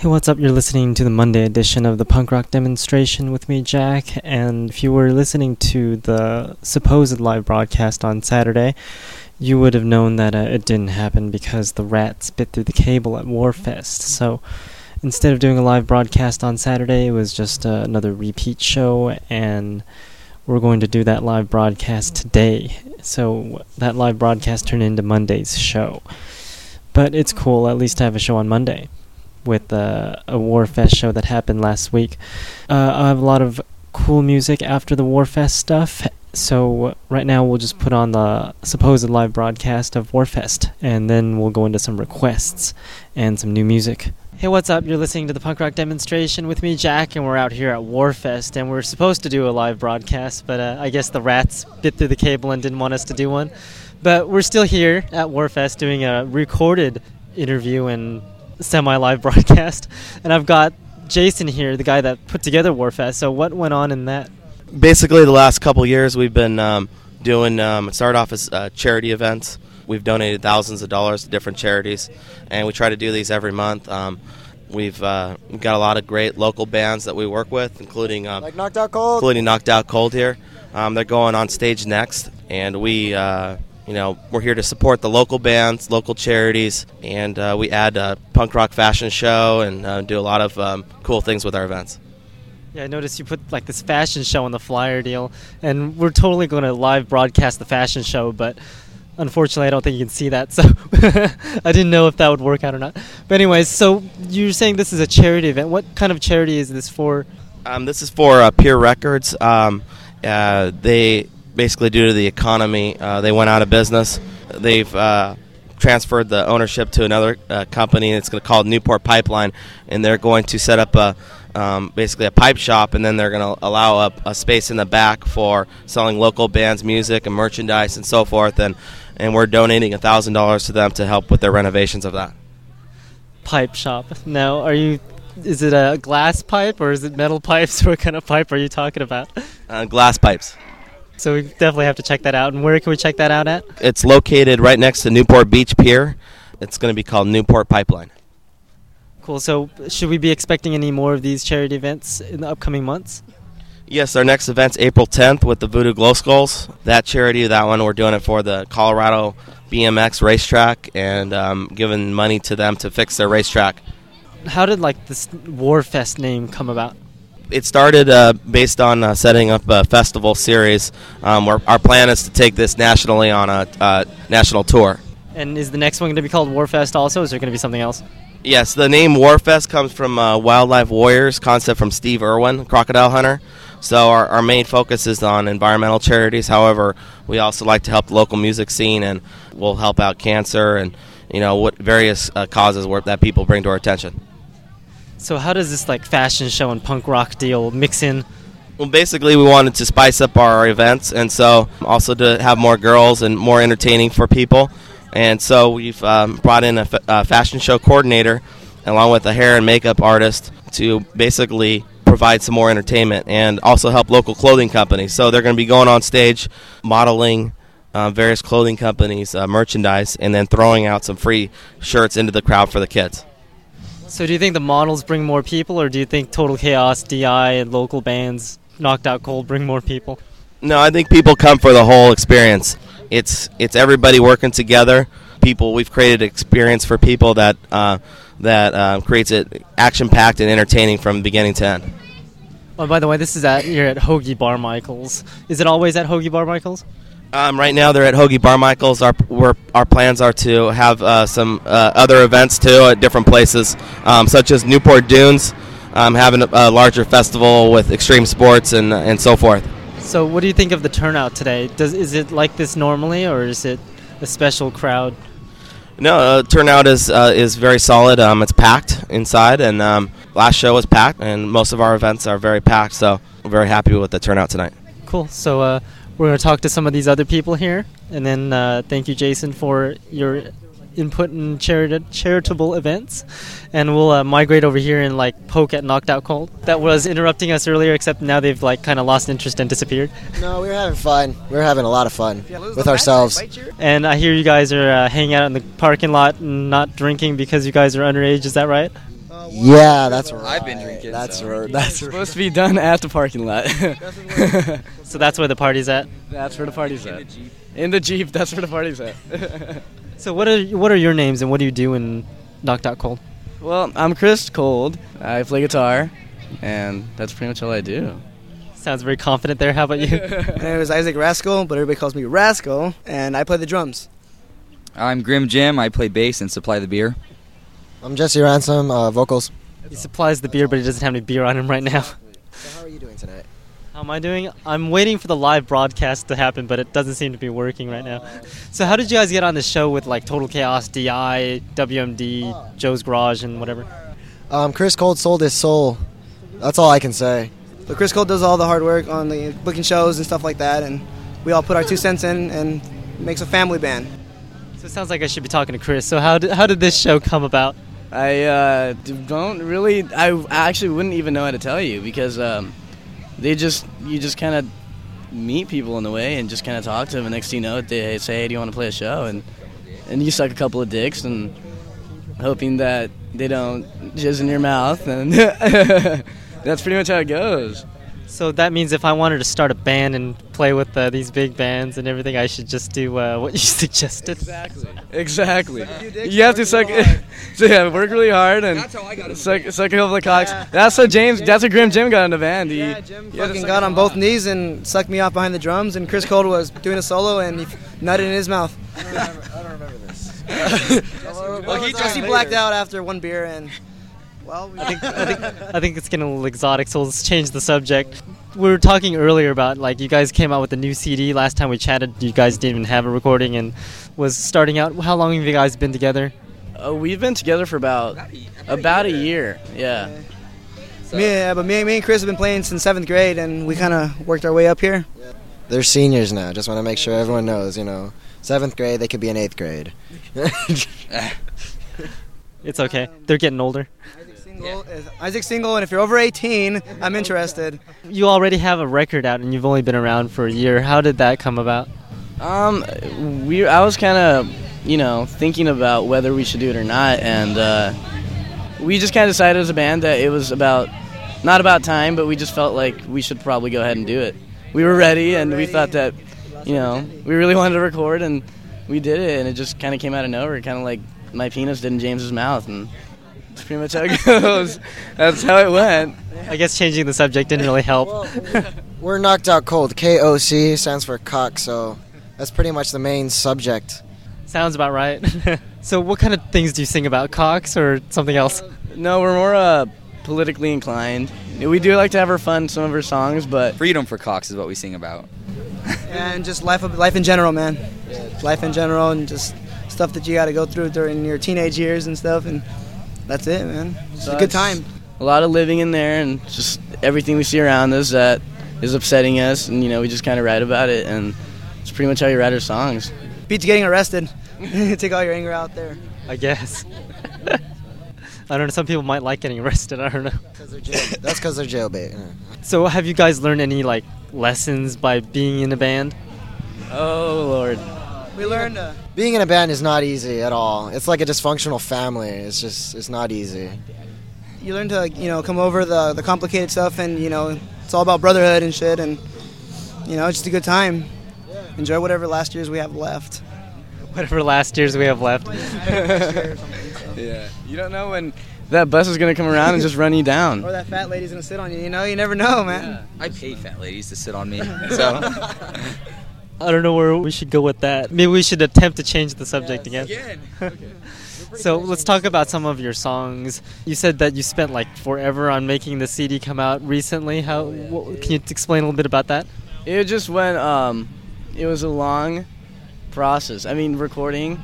Hey, what's up? You're listening to the Monday edition of the punk rock demonstration with me, Jack. And if you were listening to the supposed live broadcast on Saturday, you would have known that uh, it didn't happen because the rats bit through the cable at Warfest. So instead of doing a live broadcast on Saturday, it was just uh, another repeat show, and we're going to do that live broadcast today. So that live broadcast turned into Monday's show. But it's cool, at least to have a show on Monday with uh, a Warfest show that happened last week. Uh, I have a lot of cool music after the Warfest stuff, so right now we'll just put on the supposed live broadcast of Warfest, and then we'll go into some requests and some new music. Hey, what's up? You're listening to the punk rock demonstration with me, Jack, and we're out here at Warfest, and we're supposed to do a live broadcast, but uh, I guess the rats bit through the cable and didn't want us to do one. But we're still here at Warfest doing a recorded interview and semi live broadcast. And I've got Jason here, the guy that put together Warfest. So, what went on in that? Basically, the last couple years we've been um, doing, um, it started off as uh, charity events. We've donated thousands of dollars to different charities, and we try to do these every month. Um, we've, uh, got a lot of great local bands that we work with, including um, like Knocked Out Cold, including Knocked Out Cold here. Um, they're going on stage next, and we uh, you know, we're here to support the local bands, local charities, and uh, we add a punk rock fashion show and uh, do a lot of um, cool things with our events. Yeah, I noticed you put like this fashion show on the flyer deal, and we're totally going to live broadcast the fashion show, but unfortunately, I don't think you can see that, so I didn't know if that would work out or not. But anyways, so you're saying this is a charity event. What kind of charity is this for? Um, this is for uh, Pier Records. Um, uh, they basically due to the economy, uh, they went out of business. They've uh, transferred the ownership to another uh, company. It's going to call Newport Pipeline, and they're going to set up a um, basically a pipe shop, and then they're going to allow a, a, space in the back for selling local bands, music, and merchandise, and so forth. And and we're donating thousand dollars to them to help with their renovations of that pipe shop. Now, are you? Is it a glass pipe or is it metal pipes? What kind of pipe are you talking about? Uh, glass pipes. So we definitely have to check that out. And where can we check that out at? It's located right next to Newport Beach Pier. It's going to be called Newport Pipeline. Cool. So should we be expecting any more of these charity events in the upcoming months? Yes, our next event's April 10th with the Voodoo Glow Skulls. That charity, that one, we're doing it for the Colorado BMX racetrack and um, giving money to them to fix their racetrack. How did like this Warfest name come about? It started uh, based on uh, setting up a festival series. Um, where our plan is to take this nationally on a uh, national tour. And is the next one going to be called Warfest also? Is there going to be something else? Yes, the name Warfest comes from uh, Wildlife Warriors concept from Steve Irwin, crocodile hunter. So our, our main focus is on environmental charities. However, we also like to help the local music scene, and we'll help out cancer and you know what various uh, causes that people bring to our attention. So how does this like fashion show and punk rock deal mix in? Well, basically, we wanted to spice up our events, and so also to have more girls and more entertaining for people. And so we've um, brought in a, fashion show coordinator, along with a hair and makeup artist, to basically provide some more entertainment and also help local clothing companies. So they're going to be going on stage, modeling uh, various clothing companies' uh, merchandise, and then throwing out some free shirts into the crowd for the kids. So do you think the models bring more people, or do you think Total Chaos, DI, and local bands, Knocked Out Cold, bring more people? No, I think people come for the whole experience. It's it's everybody working together. People, we've created experience for people that uh, that uh, creates it action packed and entertaining from beginning to end. Oh, by the way, this is at you're at Hoagie Bar Michaels. Is it always at Hoagie Bar Michaels? Um, right now, they're at Hoagie Bar Michaels. Our our plans are to have uh, some uh, other events too at different places, um, such as Newport Dunes, um, having a, a, larger festival with extreme sports and and so forth. So, what do you think of the turnout today? Does is it like this normally, or is it a special crowd? No, uh, turnout is uh, is very solid. Um, it's packed inside, and um, last show was packed, and most of our events are very packed. So, we're very happy with the turnout tonight. Cool. So. We're going to talk to some of these other people here, and then uh, thank you, Jason, for your input in charita- charitable events, and we'll uh, migrate over here and like poke at Knocked Out Cold. That was interrupting us earlier, except now they've like kind of lost interest and disappeared. No, we were having fun. We were having a lot of fun with ourselves. And I hear you guys are uh, hanging out in the parking lot and not drinking because you guys are underage. Is that right? Uh, Yeah, that's right. I've been drinking, That's so. right. That's right. supposed to be done at the parking lot. So that's where the party's at. that's where the party's at. In the Jeep, that's where the party's at. So what are what are your names and what do you do in Knocked Out Cold? well, I'm Chris Cold. I play guitar, and that's pretty much all I do. Sounds very confident there. How about you? My name is Isaac Rascal, but everybody calls me Rascal, and I play the drums. I'm Grim Jim. I play bass and supply the beer. I'm Jesse Ransom, uh, vocals. he supplies the beer, but he doesn't have any beer on him right now. So how are you doing tonight? How am I doing? I'm waiting for the live broadcast to happen, but it doesn't seem to be working right now. So how did you guys get on the show with like Total Chaos, DI, WMD, Joe's Garage, and whatever? Um, Chris Cold sold his soul. That's all I can say. But Chris Cole does all the hard work on the booking shows and stuff like that, and we all put our two cents in and makes a family band. So it sounds like I should be talking to Chris. So how did, how did this show come about? I uh, don't really. I actually wouldn't even know how to tell you because um, they just you just kind of meet people in the way and just kind of talk to them. And next thing you know, they say, "Hey, do you want to play a show?" And and you suck a couple of dicks and hoping that they don't jizz in your mouth, and that's pretty much how it goes. So that means if I wanted to start a band and play with uh, these big bands and everything, I should just do uh, what you suggested. Exactly. Exactly. You have to suck. so yeah, work really hard and that's how I got suck, suck a couple of cocks. That's how James. That's how Grim Jim got in the band. He, Yeah, Jim he fucking got on both knees and sucked me off behind the drums, and Chris Cole was doing a solo and he nutted in his mouth. I don't remember I don't remember this. Well, he Jesse blacked out after one beer, and well, we, I think, I think I think it's getting a little exotic, so let's change the subject. We were talking earlier about like you guys came out with a new CD. Last time we chatted, you guys didn't even have a recording and was starting out. How long have you guys been together? Uh, we've been together for about about a year. Yeah. me, yeah, but me, me and Chris have been playing since seventh grade, and we kind of worked our way up here. They're seniors now. Just want to make sure everyone knows. You know, seventh grade, they could be in eighth grade. It's okay. They're getting older. Isaac single, is- Isaac single, and if you're over 18, I'm interested. You already have a record out and you've only been around for a year. How did that come about? Um, we. I was kind of, you know, thinking about whether we should do it or not, and uh, we just kind of decided as a band that it was about, not about time, but we just felt like we should probably go ahead and do it. We were ready, and we thought that, you know, we really wanted to record, and we did it, and it just kind of came out of nowhere, kind of like my penis did in James's mouth, and that's pretty much how it goes. that's how it went. I guess changing the subject didn't really help. We're knocked out cold. KOC stands for cock, so that's pretty much the main subject. Sounds about right. so, what kind of things do you sing about? Cocks or something else? No, we're more uh, politically inclined. We do like to have our fun some of our songs, but Freedom for cocks is what we sing about. and just life life in general, man. Life in general, and just stuff that you got to go through during your teenage years and stuff, and that's it, man. It's a good time. a lot of living in there and just everything we see around us that is upsetting us, and you know we just kind of write about it, and it's pretty much how you write our songs. Beats getting arrested. Take all your anger out there. I guess. I don't know. Some people might like getting arrested. I don't know. That's because they're jailbait. yeah. So, have you guys learned any like lessons by being in a band? Oh Lord, We learned. Uh, Being in a band is not easy at all. It's like a dysfunctional family. It's just, it's not easy. you learn to you know come over the the complicated stuff, and you know it's all about brotherhood and shit, and you know it's just a good time. Enjoy whatever last years we have left. Whatever last years we have left. yeah, you don't know when that bus is gonna come around and just run you down. Or that fat lady's gonna sit on you. You know, you never know, man. I pay fat ladies to sit on me, so I don't know where we should go with that. Maybe we should attempt to change the subject again. so let's talk about some of your songs. You said that you spent like forever on making the CD come out recently. How? What, can you explain a little bit about that? It just went. Um, it was a long process. I mean, recording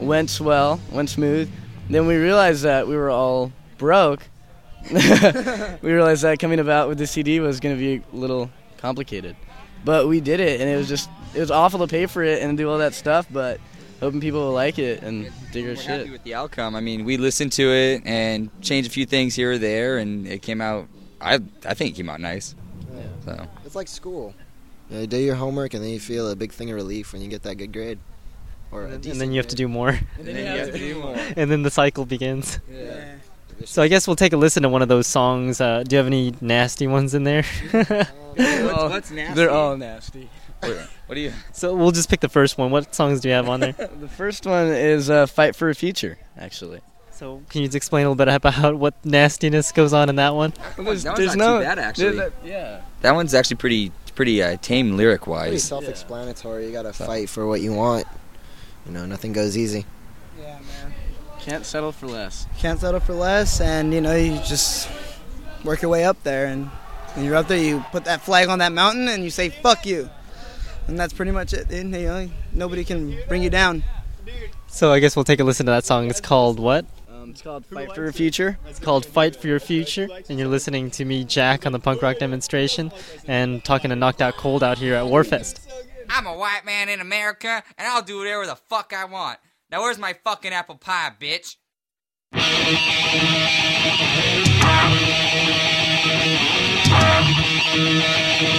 went swell, went smooth. Then we realized that we were all broke. we realized that coming about with the CD was going to be a little complicated, but we did it, and it was just it was awful to pay for it and do all that stuff, but hoping people will like it and dig our we're happy shit. with the outcome. I mean, we listened to it and changed a few things here or there, and it came out. I I think it came out nice. So It's like school. You, know, you do your homework and then you feel a big thing of relief when you get that good grade. Or a And then you have to do more, And then you have to do more. and then the cycle begins. Yeah. So I guess we'll take a listen to one of those songs. Uh, do you have any nasty ones in there? Oh, what's nasty? They're all nasty. What do you? so we'll just pick the first one. What songs do you have on there? The first one is uh, "Fight for a Future," actually. So can you just explain a little bit about what nastiness goes on in that one? There's, that one's there's not no too bad, actually. a- yeah. That one's actually pretty pretty uh, tame lyric wise. Pretty wise. self-explanatory. You gotta fight for what you want. You know, nothing goes easy. Yeah, man. Can't settle for less. Can't settle for less, and you know you just work your way up there, and when you're up there, you put that flag on that mountain, and you say "fuck you," and that's pretty much it. And, you know, nobody can bring you down. So I guess we'll take a listen to that song. It's called what? Um, it's called "Fight for Your Future." It's called Fight for Your Future. And you're listening to me, Jack, on the punk rock demonstration and talking to Knocked Out Cold out here at Warfest. I'm a white man in America, and I'll do whatever the fuck I want. Now where's my fucking apple pie, bitch?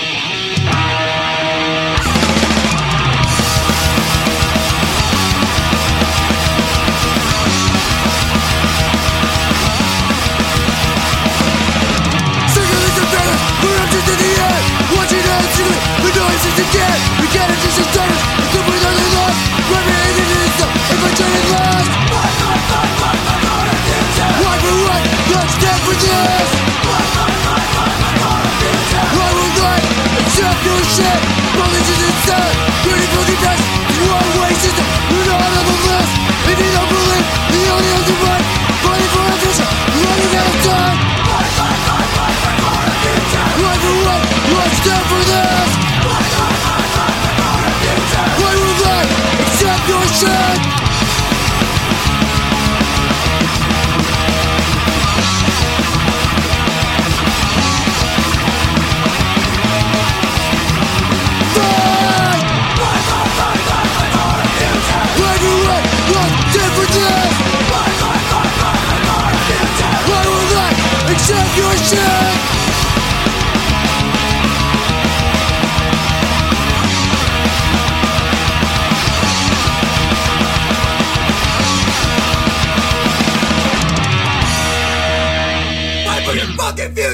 shit.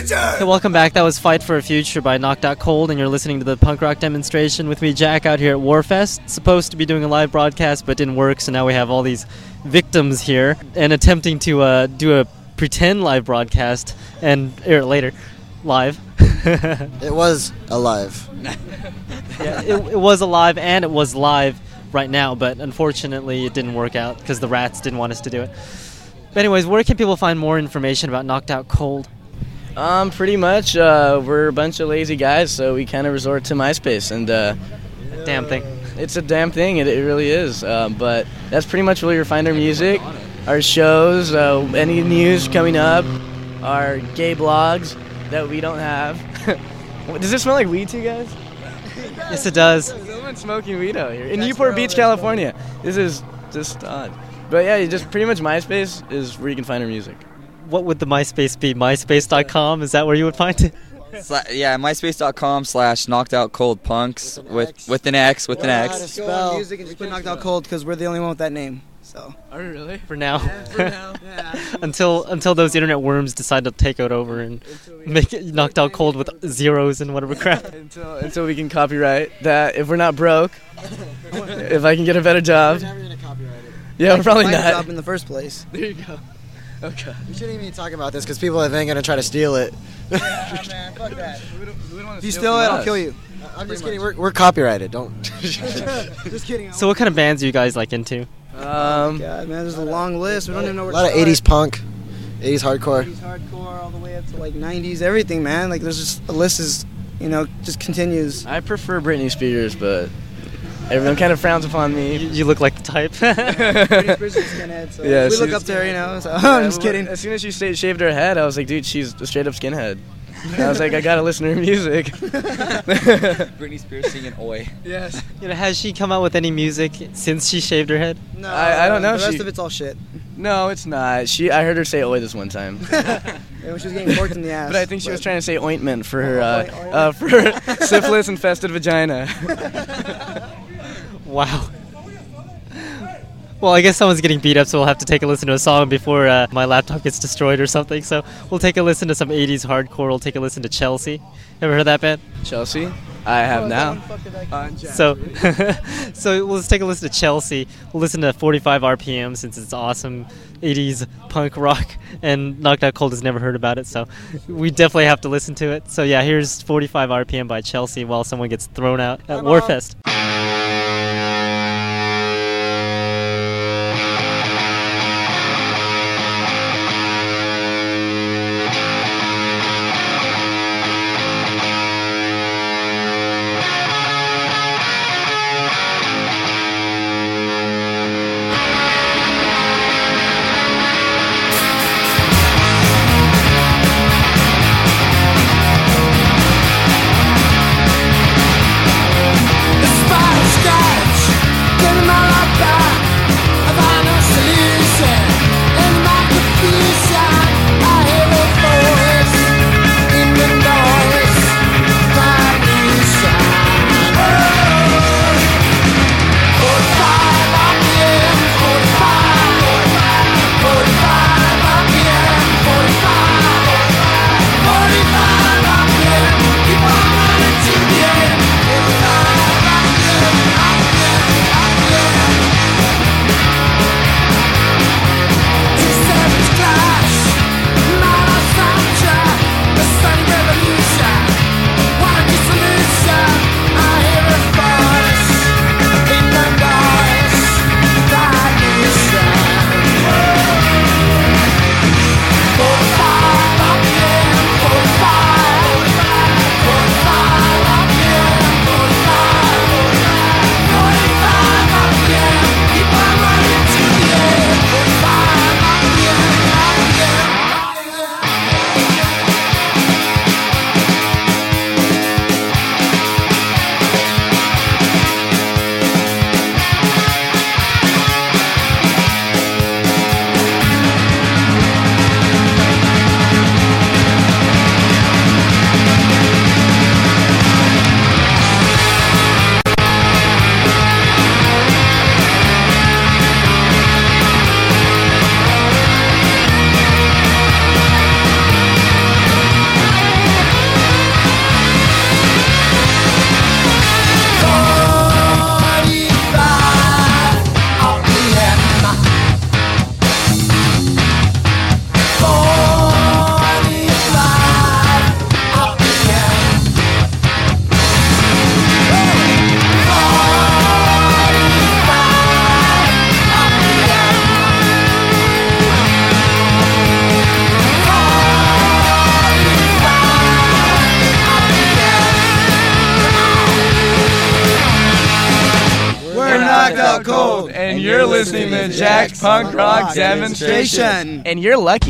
Hey, welcome back. That was Fight for a Future by Knocked Out Cold, and you're listening to the punk rock demonstration with me, Jack, out here at Warfest. Supposed to be doing a live broadcast, but didn't work, so now we have all these victims here and attempting to uh, do a pretend live broadcast and air it later live. It was alive. yeah, it, it was alive and it was live right now, but unfortunately it didn't work out because the rats didn't want us to do it. But anyways, where can people find more information about Knocked Out Cold? Um, pretty much. Uh, we're a bunch of lazy guys, so we kind of resort to MySpace, and uh, Damn thing. it's a damn thing. It, it really is. Um, but that's pretty much where you'll find our music, our shows, uh, any news coming up, our gay blogs that we don't have. Does this smell like weed to you guys? Yes, it does. Someone's smoking weed out here in Newport Beach, California. This is just odd. But yeah, you just pretty much MySpace is where you can find our music. What would the MySpace be? MySpace.com? Is that where you would find it? Sla- yeah, myspace.com slash knocked out cold punks with with an X with an Learn how to X. Go on spell. music and just put knocked out cold because we're the only one with that name. So Oh really? For now. for now, yeah. until until those internet worms decide to take it over and make it knocked out cold with zeros and whatever crap. Until until we can copyright that. If we're not broke, if I can get a better job. Never gonna copyright it. Yeah, we're probably Find a not. job in the first place. There you go. Okay. We shouldn't even talk about this because people are then gonna try to steal it. man, fuck that. If you steal it, I'll kill you. I'm just kidding. We're, we're copyrighted. Don't. Just kidding. So what kind of bands are you guys like into? Um, God, man, there's a long list. We don't even know a lot of 80s punk, 80s hardcore. 80s hardcore all the way up to like 90s, everything, man. Like there's just a list is, you know, just continues. I prefer Britney Spears, but everyone kind of frowns upon me. you look like the type. Britney Spears is a skinhead, so Yeah, we look up to her, you know. So Yeah, I'm just kidding. As soon as she shaved her head, I was like, dude, she's a straight up skinhead. I was like, I gotta listen to her music. Britney Spears singing "Oi." Yes. you know, has she come out with any music since she shaved her head? No, I- I don't know, The rest of it's all shit. no, it's not. She, I heard her say "oi" this one time, Yeah, when she was getting forked in the ass. but I think she was trying to say ointment for her, Oint- uh, ointment. uh, for her syphilis infested vagina. Wow. Well, I guess someone's getting beat up, so we'll have to take a listen to a song before uh, my laptop gets destroyed or something. So we'll take a listen to some 80s hardcore. We'll take a listen to Chelsea. Ever heard that band? Chelsea, I have now. So, so let's take a listen to Chelsea. We'll listen to 45 RPM since it's awesome 80s punk rock, and Knocked Out Cold has never heard about it, so we definitely have to listen to it. So yeah, here's 45 RPM by Chelsea while someone gets thrown out at Warfest. And you're lucky.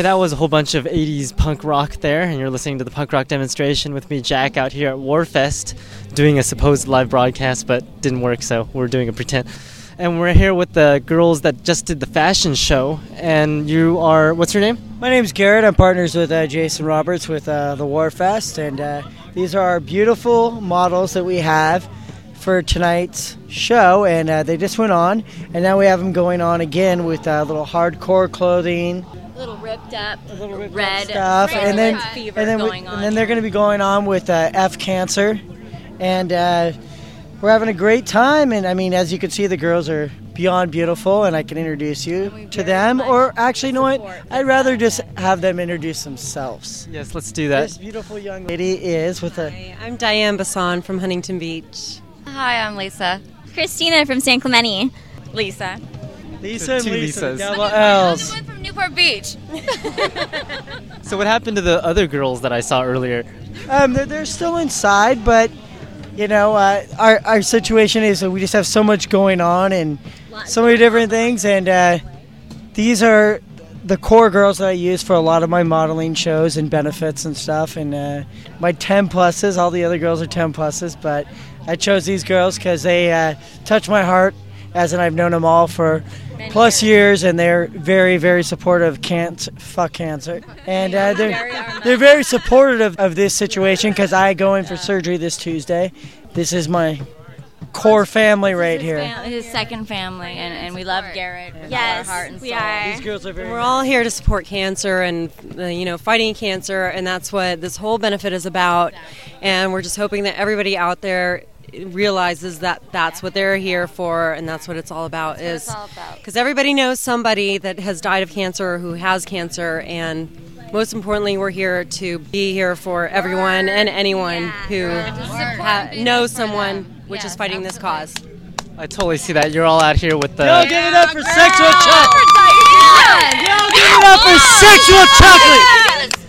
Hey, that was a whole bunch of 80s punk rock there, and you're listening to the punk rock demonstration with me, Jack, out here at Warfest, doing a supposed live broadcast, but didn't work, so we're doing a pretend. And we're here with the girls that just did the fashion show, and you are, what's your name? My name's Garrett. I'm partners with uh, Jason Roberts with uh, the Warfest, and uh, these are our beautiful models that we have for tonight's show. And uh, they just went on, and now we have them going on again with uh, little hardcore clothing, little ripped up, ripped red stuff, red and then fever and then, we- on. and then they're going to be going on with uh, F Cancer, and uh, we're having a great time. And I mean, as you can see, the girls are beyond beautiful, and I can introduce you to them. Or actually, you know what? I'd rather just have them introduce themselves. Yes, let's do that. This beautiful young lady is with a. I'm Diane Basson from Huntington Beach. Hi, I'm Lisa. Christina from San Clemente. Lisa. Lisa and Two Lisa, Lisas. double L's. From Newport Beach. So, what happened to the other girls that I saw earlier? Um, they're, they're still inside, but you know, uh, our our situation is that we just have so much going on and so many different things, and uh, these are the core girls that I use for a lot of my modeling shows and benefits and stuff. And uh, my 10 pluses, all the other girls are 10 pluses, but I chose these girls because they uh, touch my heart, as in I've known them all for plus years, and they're very, very supportive. Can't fuck cancer, and uh, they're they're very supportive of, of this situation because I go in for surgery this Tuesday. This is my core family right here. His second family, and, and we love Garrett. with Yes, our heart and we soul. are. These girls are very. We're all here to support cancer and uh, you know fighting cancer, and that's what this whole benefit is about. And we're just hoping that everybody out there realizes that that's what they're here for, and that's what it's all about. That's what is it's all about. because everybody knows somebody that has died of cancer or who has cancer, and most importantly, we're here to be here for everyone and anyone who ha- knows someone which is fighting this cause. I totally see that. You're all out here with the. Yo, give it up for sexual Yeah. chocolate. Yo, give it up for sexual chocolate.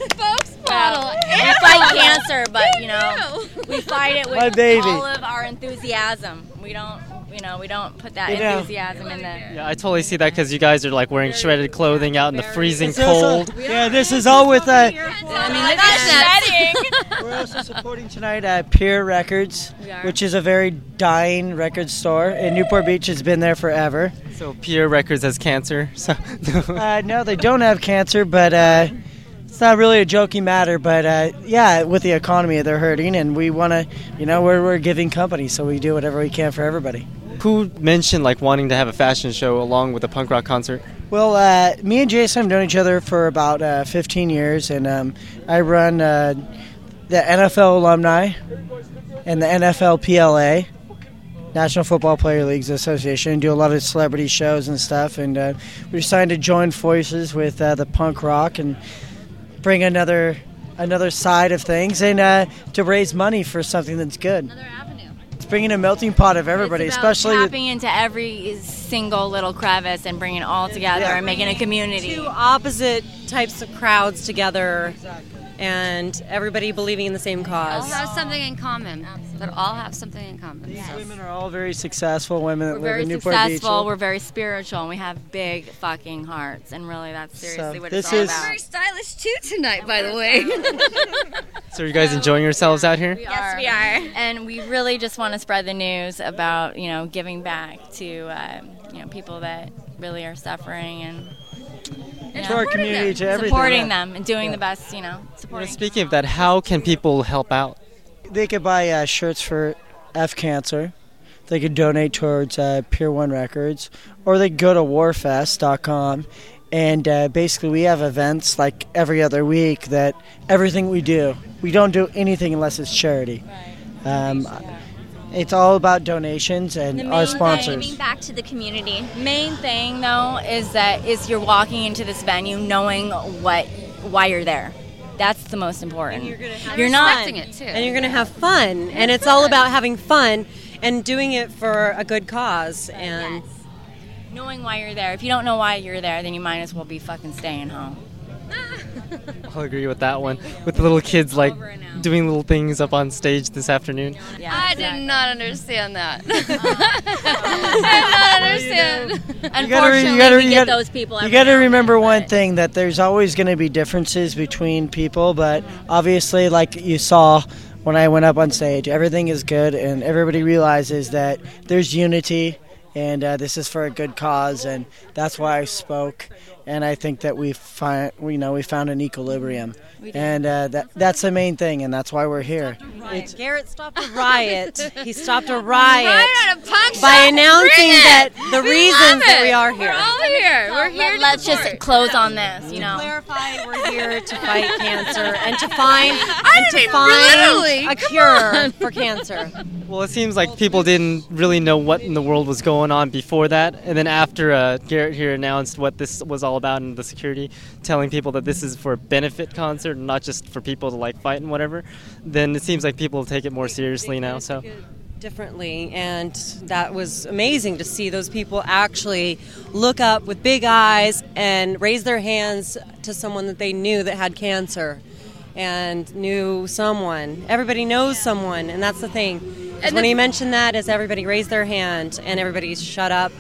Well, we fight cancer, but you know, we fight it with baby. all of our enthusiasm. We don't, you know, we don't put that You know. enthusiasm in the. Yeah, I totally see that because you guys are like wearing shredded clothing out in the freezing This is all- cold. yeah, this is all with. Uh, I mean, look We're also supporting tonight at Pier Records, We are. which is a very dying record store in Newport Beach. It's been there forever. So Pierre Records has cancer. So Uh, no, they don't have cancer, but uh, it's not really a joking matter. But uh, yeah, with the economy, they're hurting, and we want to, you know, we're, we're giving company, so we do whatever we can for everybody. Who mentioned like wanting to have a fashion show along with a punk rock concert? Well, uh, me and Jason have known each other for about uh, 15 years, and um, I run uh, the NFL alumni and the NFL PLA, National Football Player Leagues Association, do a lot of celebrity shows and stuff. And uh, we decided to join forces with uh, the punk rock and bring another another side of things, and uh, to raise money for something that's good. Another avenue. It's bringing a melting pot of everybody, It's about especially with tapping into every single little crevice and bringing it all together Yeah. and making a community. Two opposite types of crowds together, and everybody believing in the same cause. all have something in common. That all have something in common. So. women are all very successful women that We're live very in Newport successful. Beach. We're very spiritual, and we have big fucking hearts. And really, that's seriously what this it's all is- about. Very stylish too tonight, by the way. So are you guys enjoying yourselves out here? yes, we are. And we really just want to spread the news about you know giving back to um, you know people that really are suffering and. You To our community, to everything, supporting yeah. them and doing Yeah. the best, you know, You know, speaking of that, how can people help out? They could buy uh, shirts for F Cancer. They could donate towards uh, Pier One Records, or they could go to warfest.com. And uh, basically, we have events like every other week that everything we do, we don't do anything unless it's charity. Um, it's all about donations and The our main sponsors. thing- back to the community. Main thing though is that is you're walking into this venue knowing what why you're there. That's the most important. you're, not respecting it too. And you're going to have fun, and it's all about having fun and doing it for a good cause. And knowing why you're there. If you don't know why you're there, then you might as well be fucking staying home. I'll agree with that one. With the little kids like doing little things up on stage this afternoon. I did not understand that. I did not understand. You gotta, Unfortunately, you gotta, we you get gotta- those people. You got to now and remember one thing that there's always going to be differences between people, but obviously, like you saw when I went up on stage, everything is good, and everybody realizes that there's unity, and uh, this is for a good cause, and that's why I spoke. And I think that we find, you know, we found an equilibrium, and uh, that that's the main thing, and that's why we're here. It's, Garrett stopped a riot. he stopped a riot Riot a by announcing that the We reasons that we are here. We're here. all here. We're here. Let, us just close on this. You To know, clarify, we're here to fight cancer and to find and to find literally. a cure for cancer. Well, it seems like people didn't really know what in the world was going on before that, and then after uh, Garrett here announced what this was all about and the security, telling people that this is for a benefit concert and not just for people to like fight and whatever, then it seems like people take it more seriously now. So. differently and that was amazing to see those people actually look up with big eyes and raise their hands to someone that they knew that had cancer and knew someone. Everybody knows someone and that's the thing. And when the- he mentioned that is everybody raised their hand and everybody shut up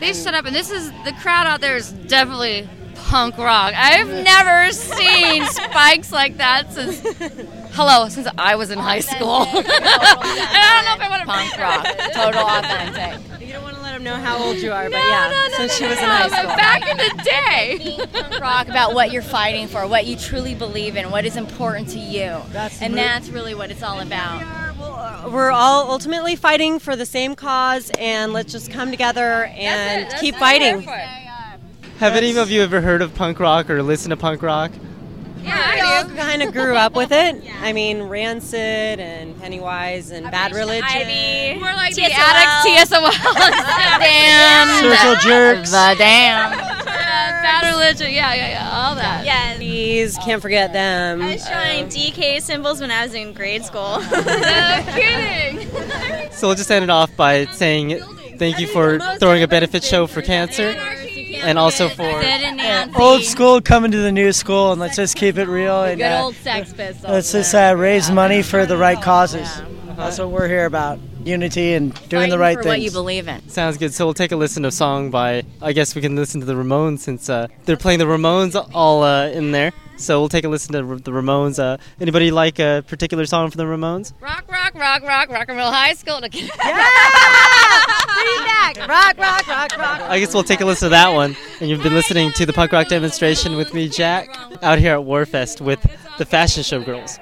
They shut up, and this is the crowd out there is definitely punk rock. I've never seen spikes like that since hello since I was in high school. I don't know if I want to punk rock, total authentic. you don't want to let them know how old you are but yeah since she was in high school back in the day. Punk rock about what you're fighting for, what you truly believe in, what is important to you, and that's really what it's all about. Uh, we're all ultimately fighting for the same cause and let's just come together and That's keep what I'm fighting for. have any of you ever heard of punk rock or listened to punk rock? Yeah, we I all kind of grew up with it. I mean, Rancid and Pennywise and Bad Religion. We're like the TSOL. addict TSOL. Damn. Circle jerks. The damn. Bad religion. Yeah, yeah, yeah. All that. Yes. Please can't forget them. I was drawing um, DK symbols when I was in grade school. No kidding. So we'll just end it off by saying thank you for throwing a benefit show for cancer, and also for Sid. Old school coming to the new school, and let's just keep it real. And Good uh, old Sex Pistols. let's just uh, raise money for the right causes. That's what we're here about: unity and doing the Fighting right for things. what you believe in. Sounds good. So we'll take a listen to a song by. I guess we can listen to the Ramones since uh, they're playing the Ramones all uh, in there. So we'll take a listen to the Ramones. Uh, anybody like a particular song from the Ramones? Rock, rock, rock, rock, rock and roll high school. Bring back rock, rock, rock, rock. I guess we'll take a listen to that one. And you've been listening to the punk rock demonstration with me, Jack, out here at Warfest with the Fashion Show Girls.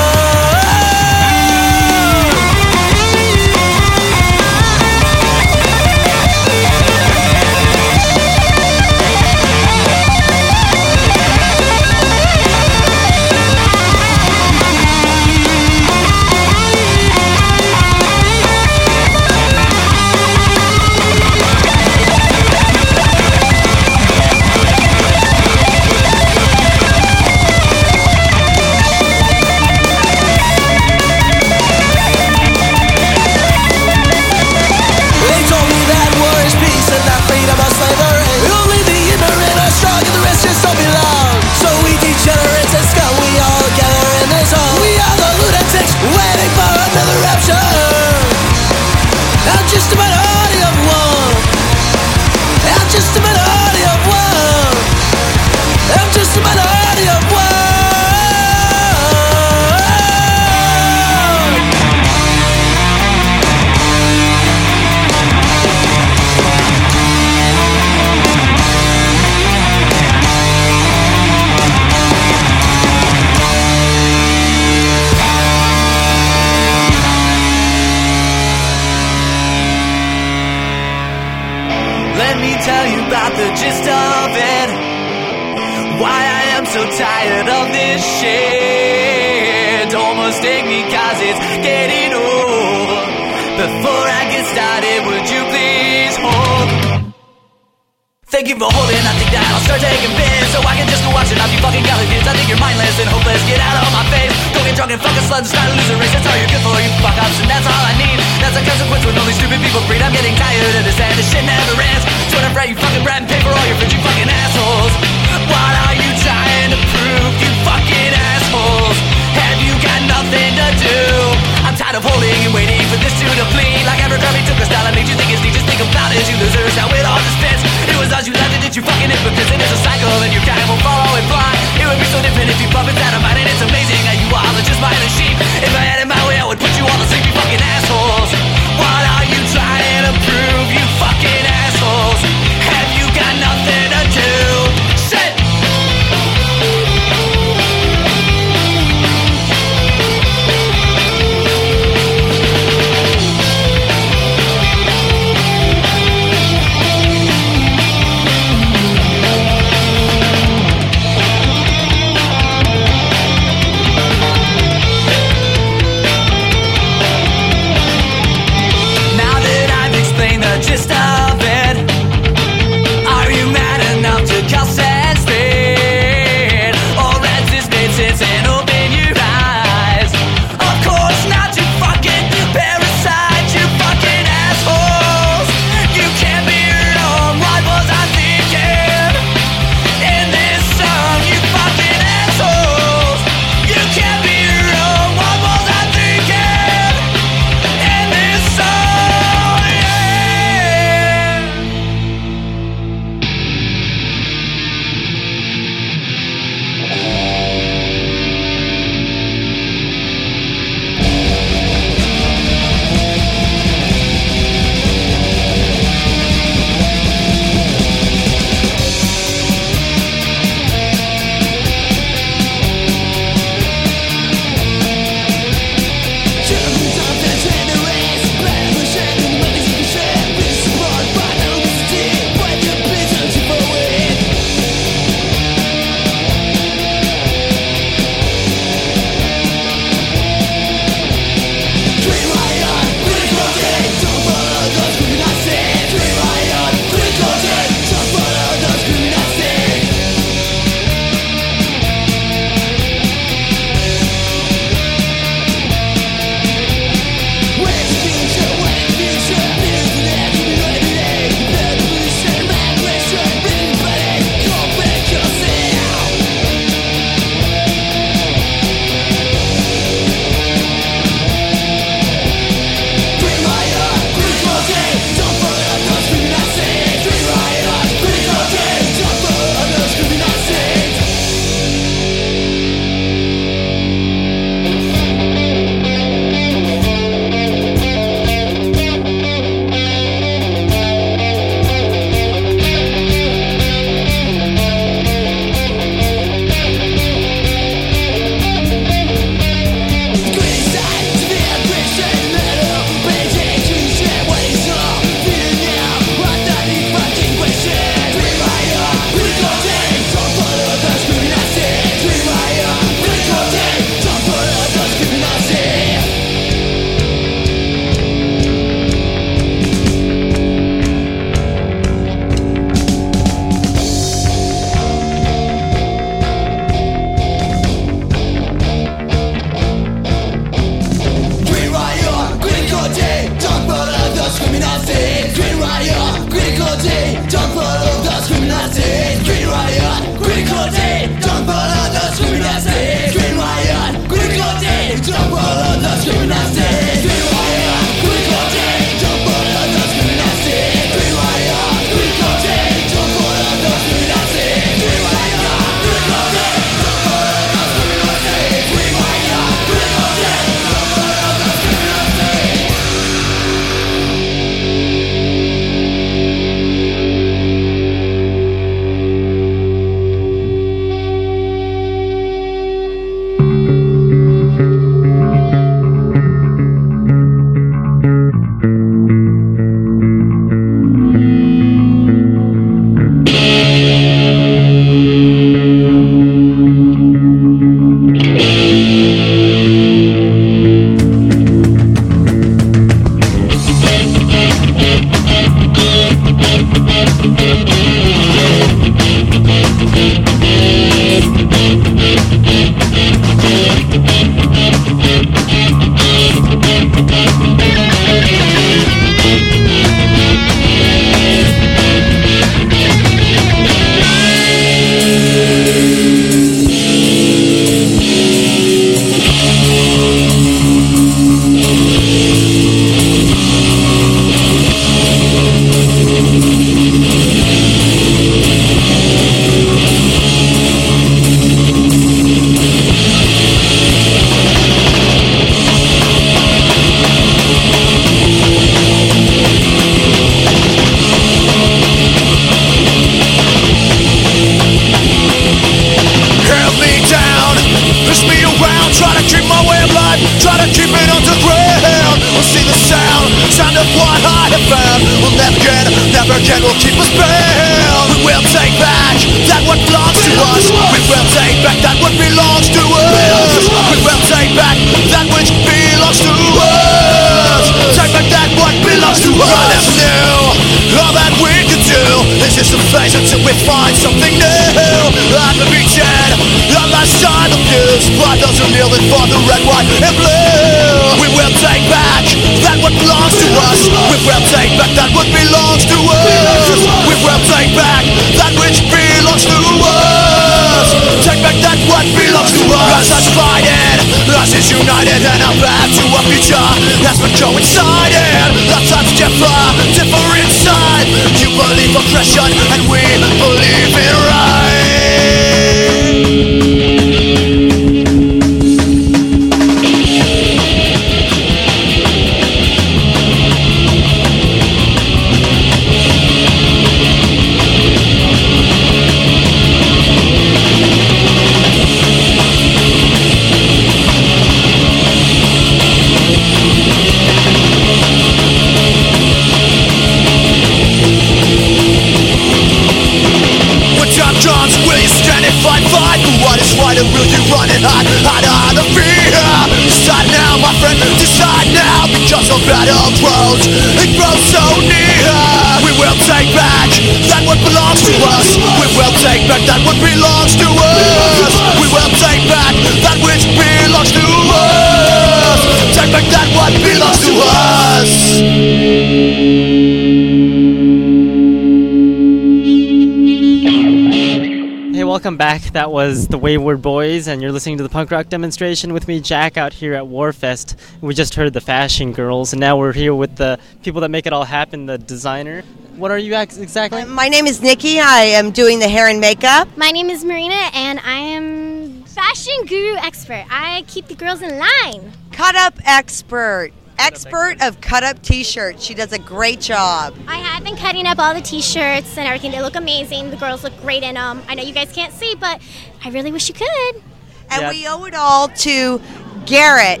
Wayward Boys, and you're listening to the punk rock demonstration with me, Jack, out here at Warfest. We just heard the Fashion Girls, and now we're here with the people that make it all happen, the designer. What are you exactly? My name is Nikki. I am doing the hair and makeup. My name is Marina, and I am fashion guru expert. I keep the girls in line. Cut up expert. Expert of cut up t shirts. She does a great job. I have been cutting up all the T-shirts and everything. They look amazing. The girls look great in them. I know you guys can't see, but I really wish you could. And we owe it all to Garrett,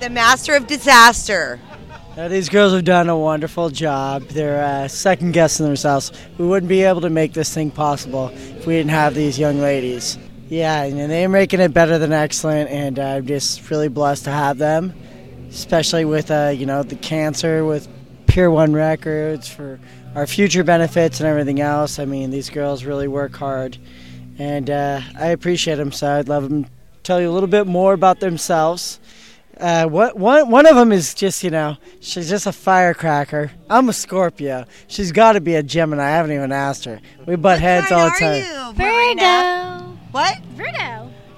the master of disaster. Uh, these girls have done a wonderful job. They're uh, second guessing themselves. We wouldn't be able to make this thing possible if we didn't have these young ladies. Yeah, and they're making it better than excellent, and I'm just really blessed to have them, especially with uh, you know the cancer with Pier One Records for our future benefits and everything else. I mean, these girls really work hard, and uh, I appreciate them. So I'd love them to tell you a little bit more about themselves. Uh, what, one, one of them is just, you know, she's just a firecracker. I'm a Scorpio. She's got to be a Gemini. I haven't even asked her. We butt heads all the time. You, Virgo. What? Virgo.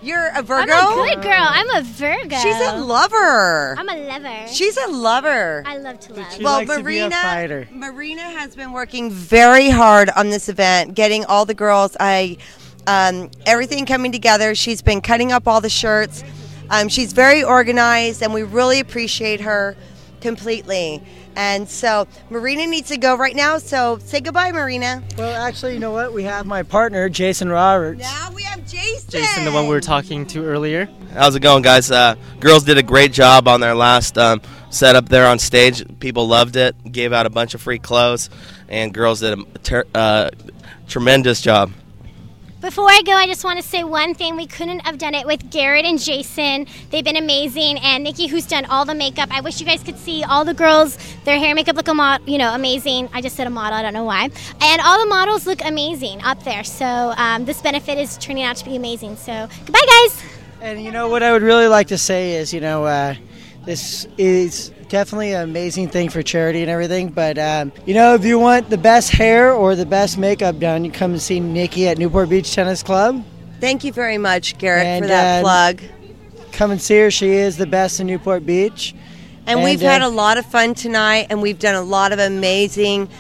You're a Virgo? I'm a good girl. I'm a Virgo. She's a lover. I'm a lover. She's a lover. I love to love. She well, likes to be a Marina, fighter. Marina has been working very hard on this event, getting all the girls. I, um, everything coming together. She's been cutting up all the shirts. Um, she's very organized, and we really appreciate her completely. And so Marina needs to go right now. So say goodbye, Marina. Well, actually, you know what? We have my partner, Jason Roberts. Now we have Jason. Jason, the one we were talking to earlier. How's it going, guys? Uh, girls did a great job on their last um, setup there on stage. People loved it. Gave out a bunch of free clothes, and girls did a ter- uh, tremendous job. Before I go, I just want to say one thing. We couldn't have done it with Garrett and Jason. They've been amazing, and Nikki, who's done all the makeup. I wish you guys could see all the girls. Their hair makeup look a mo- you know amazing. I just said a model. I don't know why. And all the models look amazing up there. So um, this benefit is turning out to be amazing. So goodbye, guys. And you know what I would really like to say is, you know, uh, this is definitely an amazing thing for charity and everything. But um, you know, if you want the best hair or the best makeup done, you come and see Nikki at Newport Beach Tennis Club. Thank you very much, Garrett, And, for that uh, plug. Come and see her. She is the best in Newport Beach. And, we've uh, had a lot of fun tonight, and we've done a lot of amazing,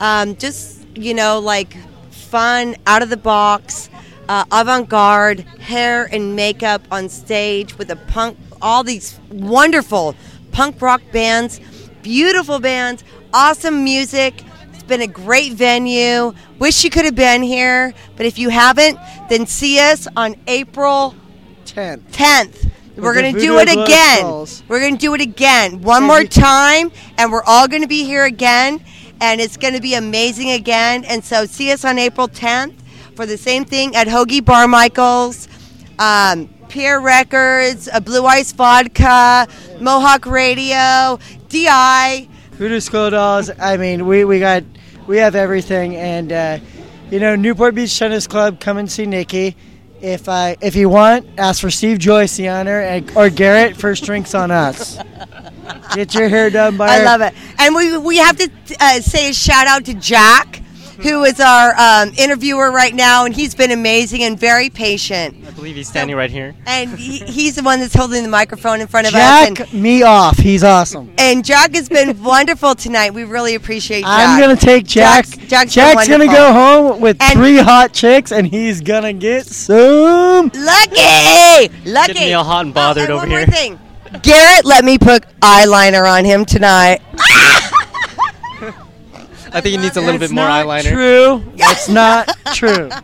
um, just you know, like fun, out of the box, uh, avant garde hair and makeup on stage with a punk, all these wonderful punk rock bands, beautiful bands, awesome music. It's been a great venue. Wish you could have been here, but if you haven't, then see us on April 10th. 10th. We're going to do it again. We're going to do it again. One more time, and we're all going to be here again, and it's going to be amazing again. And so see us on April 10th for the same thing at Hoagie Bar Michaels, um, Pier Records, Blue Ice Vodka, Mohawk Radio, DI. Voodoo Glow Skulls. I mean, we, we got we have everything, and uh, you know, Newport Beach Tennis Club. Come and see Nikki. If I if you want, ask for Steve Joyce, the owner, and, or Garrett. First drinks on us. Get your hair done by. I her. love it. And we, we have to uh, say a shout out to Jack, who is our um, interviewer right now, and he's been amazing and very patient. I believe he's standing right here. And he, he's the one that's holding the microphone in front of us. And, Jack me off. He's awesome. and Jack has been wonderful tonight. We really appreciate Jack. I'm gonna take Jack. Jack's, Jack's, Jack's, gonna go home with three hot chicks, and he's gonna get some. Lucky, lucky. Getting me all hot and bothered Oh, over one here. more thing. Garrett let me put eyeliner on him tonight. I think he needs a little bit more eyeliner. True. That's not true.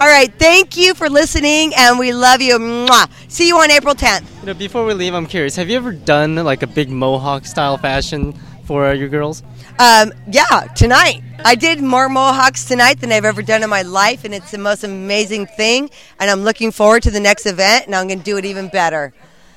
All right, thank you for listening, and we love you. Mwah. See you on April 10th. You know, before we leave, I'm curious. Have you ever done like a big mohawk style fashion for uh, your girls? Um, yeah, tonight. I did more mohawks tonight than I've ever done in my life, and it's the most amazing thing. And I'm looking forward to the next event, and I'm going to do it even better.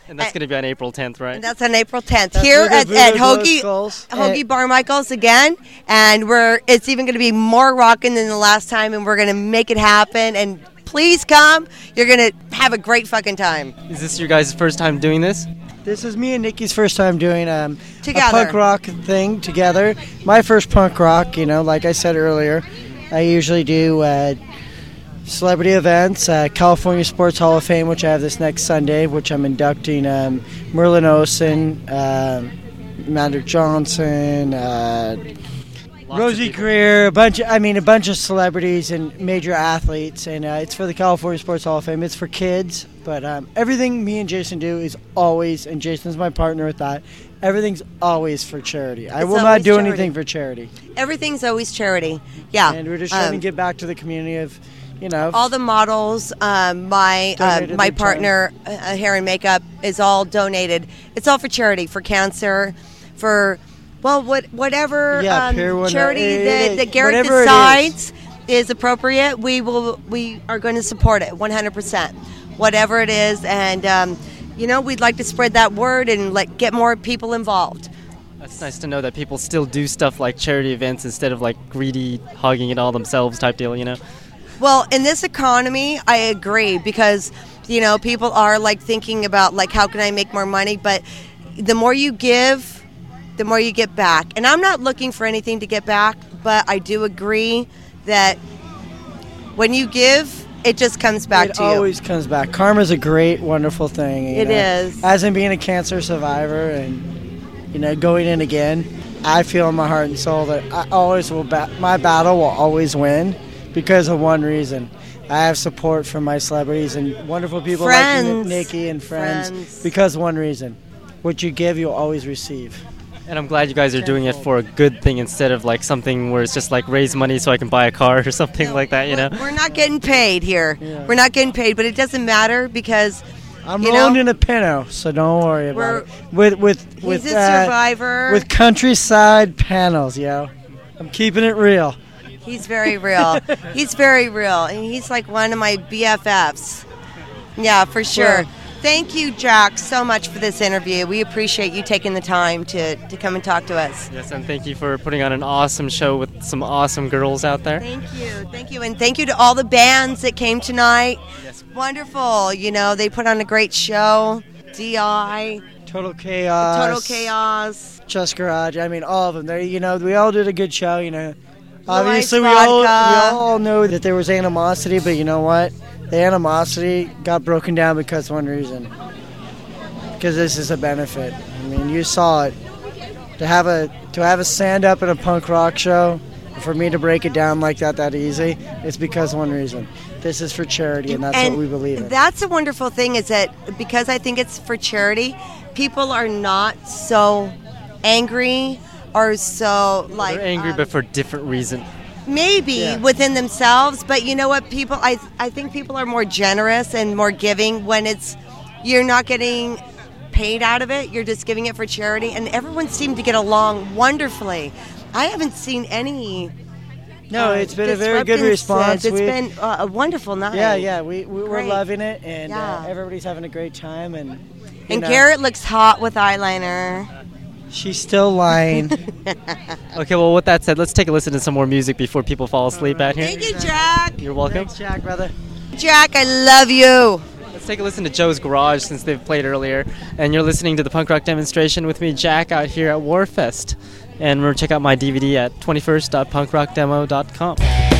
And that's going to be on April 10th, right? And that's on April 10th That's here at, Voodoo at Hoagie Hoagie Bar Michaels again, and we're it's even going to be more rocking than the last time, and we're going to make it happen. And please come. You're going to have a great fucking time. Is this your guys' first time doing this? This is me and Nikki's first time doing um, a punk rock thing together. My first punk rock, you know, like I said earlier, I usually do uh, celebrity events, uh, California Sports Hall of Fame, which I have this next Sunday, which I'm inducting um, Merlin Olsen, um Amanda Johnson, uh, Rosey Grier, a bunch. Of, I mean, a bunch of celebrities and major athletes, and uh, it's for the California Sports Hall of Fame. It's for kids, but um, everything me and Jason do is always, and Jason's my partner with that. Everything's always for charity. I It's will not always do charity. anything for charity. Everything's always charity. Yeah. And we're just trying Um, to give back to the community of, you know, all the models, um, my uh, my partner, uh, hair and makeup is all donated. It's all for charity, for cancer, for well, what whatever Yeah, um, charity it- that, it- that Garrett whatever it is. decides is. appropriate. We will we are going to support it 100 percent, whatever it is, and um, you know we'd like to spread that word and like get more people involved. That's nice to know that people still do stuff like charity events instead of like greedy hogging it all themselves type deal, you know? Well, in this economy, I agree because you know people are like thinking about like how can I make more money, but the more you give, the more you get back. And I'm not looking for anything to get back, but I do agree that when you give, it just comes back it to you. It always comes back. Karma's a great, wonderful thing. It know. is. As in being a cancer survivor and you know going in again, I feel in my heart and soul that I always will. Ba- my battle will always win because of one reason. I have support from my celebrities and wonderful people like Friends. Ni- Nikki and friends, Friends. because one reason. What you give, you'll always receive. And I'm glad you guys are doing it for a good thing instead of like something where it's just like raise money so I can buy a car or something like that, you know? We're not getting paid here. We're not getting paid, but it doesn't matter because I'm you rolling know, in a Pinto, so don't worry about We're- it. With with he's with a uh, survivor. with countryside panels, yo. I'm keeping it real. He's very real. he's very real, and he's like one of my BFFs. Yeah, for sure. Well- Thank you, Jack, so much for this interview. We appreciate you taking the time to, to come and talk to us. Yes, and thank you for putting on an awesome show with some awesome girls out there. Thank you, thank you, and thank you to all the bands that came tonight. Yes. Wonderful. You know, they put on a great show. DI, Total chaos. Total Chaos. Joe's Garage. I mean, all of them. They, you know, we all did a good show. You know, Blue obviously we all we all know that there was animosity, but you know what? The animosity got broken down because one reason. Because this is a benefit. I mean, you saw it. To have a to have a stand up in a punk rock show, for me to break it down like that that easy, it's because one reason. This is for charity, and that's and what we believe in. That's a wonderful thing is that because I think it's for charity, people are not so angry or so like They're angry, um, but for different reason. maybe Yeah. within themselves, but you know what? People, I I think people are more generous and more giving when it's you're not getting paid out of it. You're just giving it for charity, and everyone seemed to get along wonderfully. I haven't seen any. No, uh, it's been a very good response. It's We- been uh, a wonderful night. Yeah, yeah, we, we we're loving it, and uh, everybody's having a great time. And And know, Garrett looks hot with eyeliner. She's still lying. Okay, well, with that said, let's take a listen to some more music before people fall asleep out here. Thank you, Jack. You're welcome. Thanks, Jack, brother. Jack, I love you. Let's take a listen to Joe's Garage since they've played earlier. And you're listening to the punk rock demonstration with me, Jack, out here at Warfest. And remember, to check out my DVD at 21st.punkrockdemo.com.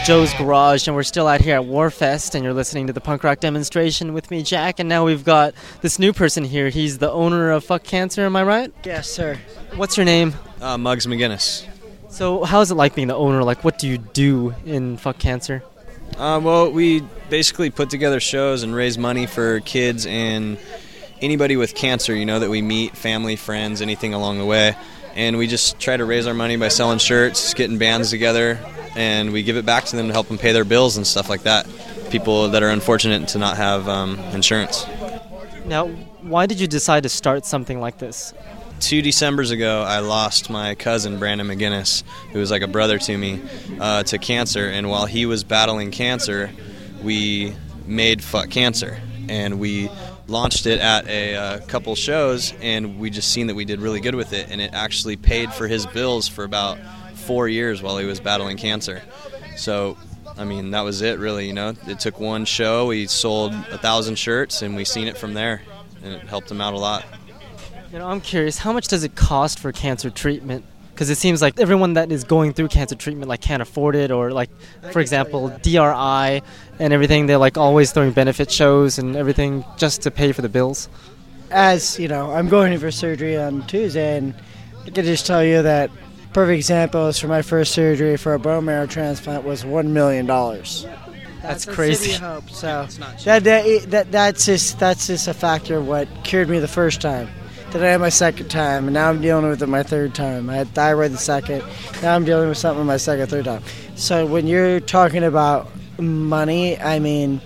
welcome back. That was Joe's Garage, and we're still out here at Warfest, and you're listening to the punk rock demonstration with me, Jack. And now we've got this new person here. He's the owner of Fuck Cancer, am I right? Yes, sir. What's your name? Uh, Muggs McGinnis. So, how's it like being the owner? Like, what do you do in Fuck Cancer? Uh, well, we basically put together shows and raise money for kids and anybody with cancer, you know, that we meet, family, friends, anything along the way. And we just try to raise our money by selling shirts, getting bands together, and we give it back to them to help them pay their bills and stuff like that. People that are unfortunate to not have um, insurance. Now, why did you decide to start something like this? two December's ago, I lost my cousin Brandon McGinnis, who was like a brother to me, uh, to cancer. And while he was battling cancer, we made Fuck Cancer, and we launched it at a uh, couple shows, and we just seen that we did really good with it, and it actually paid for his bills for about four years while he was battling cancer. So. I mean, that was it, really. You know, it took one show. We sold a thousand shirts, and we seen it from there, and it helped him out a lot. You know, I'm curious, how much does it cost for cancer treatment? Because it seems like everyone that is going through cancer treatment like can't afford it, or like, for example, DRI and everything. They're like always throwing benefit shows and everything just to pay for the bills. As you know, I'm going in for surgery on Tuesday, and I can just tell you that perfect example is for my first surgery for a bone marrow transplant was one million dollars. That's a crazy. city hope. So that, that that that's just that's just a factor of what cured me the first time. Then I had my second time, and now I'm dealing with it my third time. I had thyroid the second. Now I'm dealing with something my second, third time. So when you're talking about money, I mean,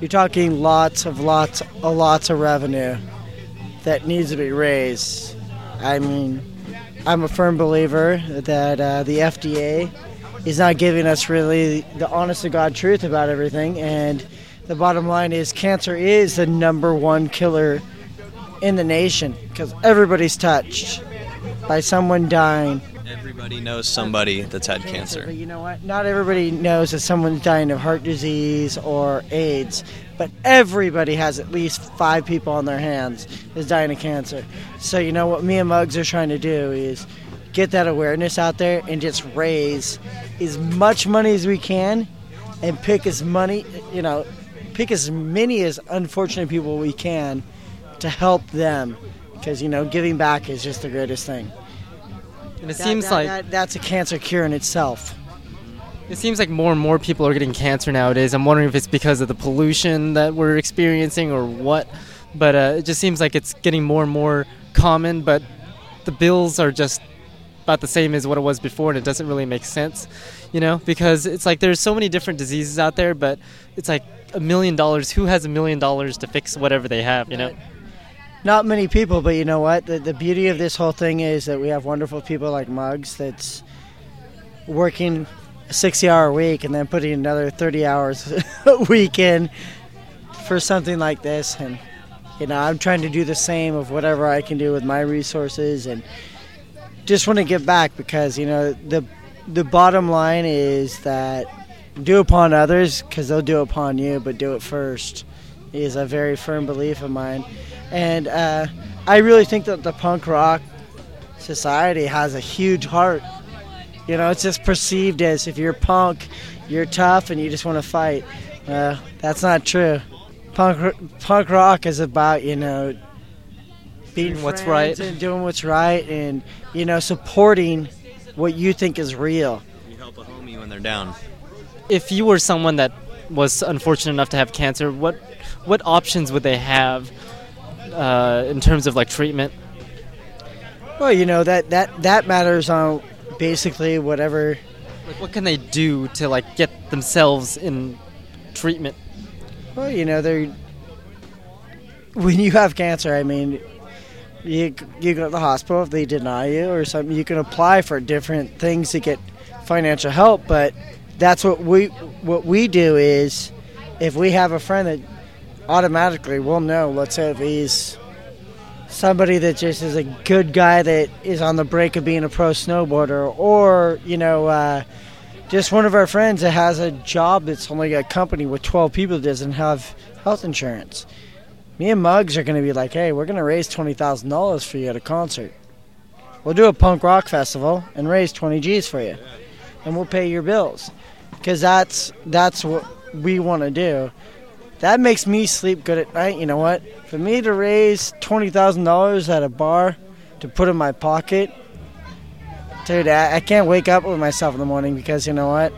you're talking lots of lots of lots of revenue that needs to be raised. I mean, I'm a firm believer that uh, the FDA is not giving us really the honest to God truth about everything. And the bottom line is cancer is the number one killer in the nation because everybody's touched by someone dying. Everybody knows somebody that's had cancer. But you know what? Not everybody knows that someone's dying of heart disease or AIDS, but everybody has at least five people on their hands is dying of cancer. So you know what me and Muggs are trying to do is get that awareness out there and just raise as much money as we can and pick as money, you know, pick as many as unfortunate people we can to help them because you know giving back is just the greatest thing. And it That- seems that- like that- that's a cancer cure in itself. It seems like more and more people are getting cancer nowadays. I'm wondering if it's because of the pollution that we're experiencing or what. But uh, it just seems like it's getting more and more common. But the bills are just about the same as what it was before, and it doesn't really make sense, you know? Because it's like there's so many different diseases out there, but it's like a million dollars. Who has a million dollars to fix whatever they have, you know? Not many people, but you know what? The, the beauty of this whole thing is that we have wonderful people like Muggs that's working 60 hour week and then putting another 30 hours a week in for something like this. And, you know, I'm trying to do the same of whatever I can do with my resources and just want to give back because, you know, the, the bottom line is that do upon others because they'll do upon you, but do it first is a very firm belief of mine. And uh, I really think that the punk rock society has a huge heart. You know, it's just perceived as if you're punk, you're tough, and you just want to fight. Uh, that's not true. Punk, punk rock is about, you know, being what's right. and doing what's right and, you know, supporting what you think is real. You help a homie when they're down. If you were someone that was unfortunate enough to have cancer, what what options would they have uh, in terms of like treatment? Well, you know, that, that, that matters on basically whatever Like, what can they do to like get themselves in treatment? Well, you know, they're when you have cancer. I mean, you you go to the hospital if they deny you or something. You can apply for different things to get financial help, but that's what we what we do is if we have a friend that automatically we'll know. Let's say if he's somebody that just is a good guy that is on the break of being a pro snowboarder, or you know. Uh, just one of our friends that has a job that's only a company with 12 people that doesn't have health insurance. Me and Muggs are going to be like, hey, we're going to raise $20,000 for you at a concert. We'll do a punk rock festival and raise 20 G's for you. And we'll pay your bills. Because that's, that's what we want to do. That makes me sleep good at night. You know what? For me to raise $20,000 at a bar to put in my pocket Dude, I, I can't wake up with myself in the morning because you know what?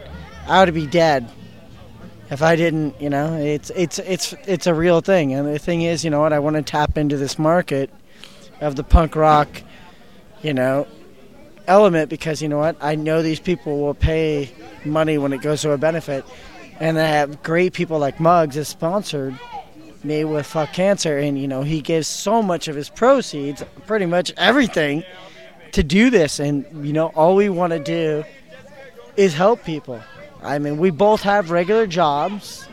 I would be dead if I didn't. You know, it's it's it's it's a real thing. And the thing is, you know what? I want to tap into this market of the punk rock, you know, element because you know what? I know these people will pay money when it goes to a benefit, and I have great people like Muggs has sponsored me with fuck cancer, and you know he gives so much of his proceeds, pretty much everything to do this. And you know all we want to do is help people. I mean we both have regular jobs.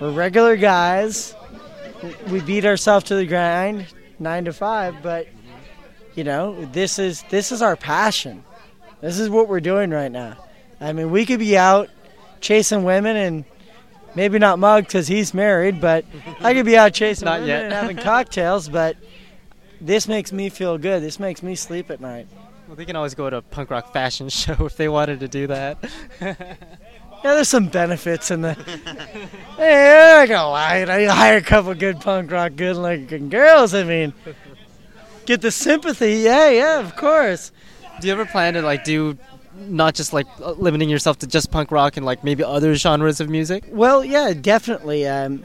We're regular guys. We beat ourselves to the grind nine to five. But you know this is this is our passion. This is what we're doing right now. I mean we could be out chasing women and maybe not mug because he's married but i could be out chasing Not women yet. and having cocktails but this makes me feel good. This makes me sleep at night. Well, they can always go to a punk rock fashion show if they wanted to do that. Yeah, there's some benefits in the. hey, I go lie. I hire a couple good punk rock, good looking girls. I mean, get the sympathy. Yeah, yeah, of course. Do you ever plan to like do not just like limiting yourself to just punk rock and like maybe other genres of music? Well, yeah, definitely. Um,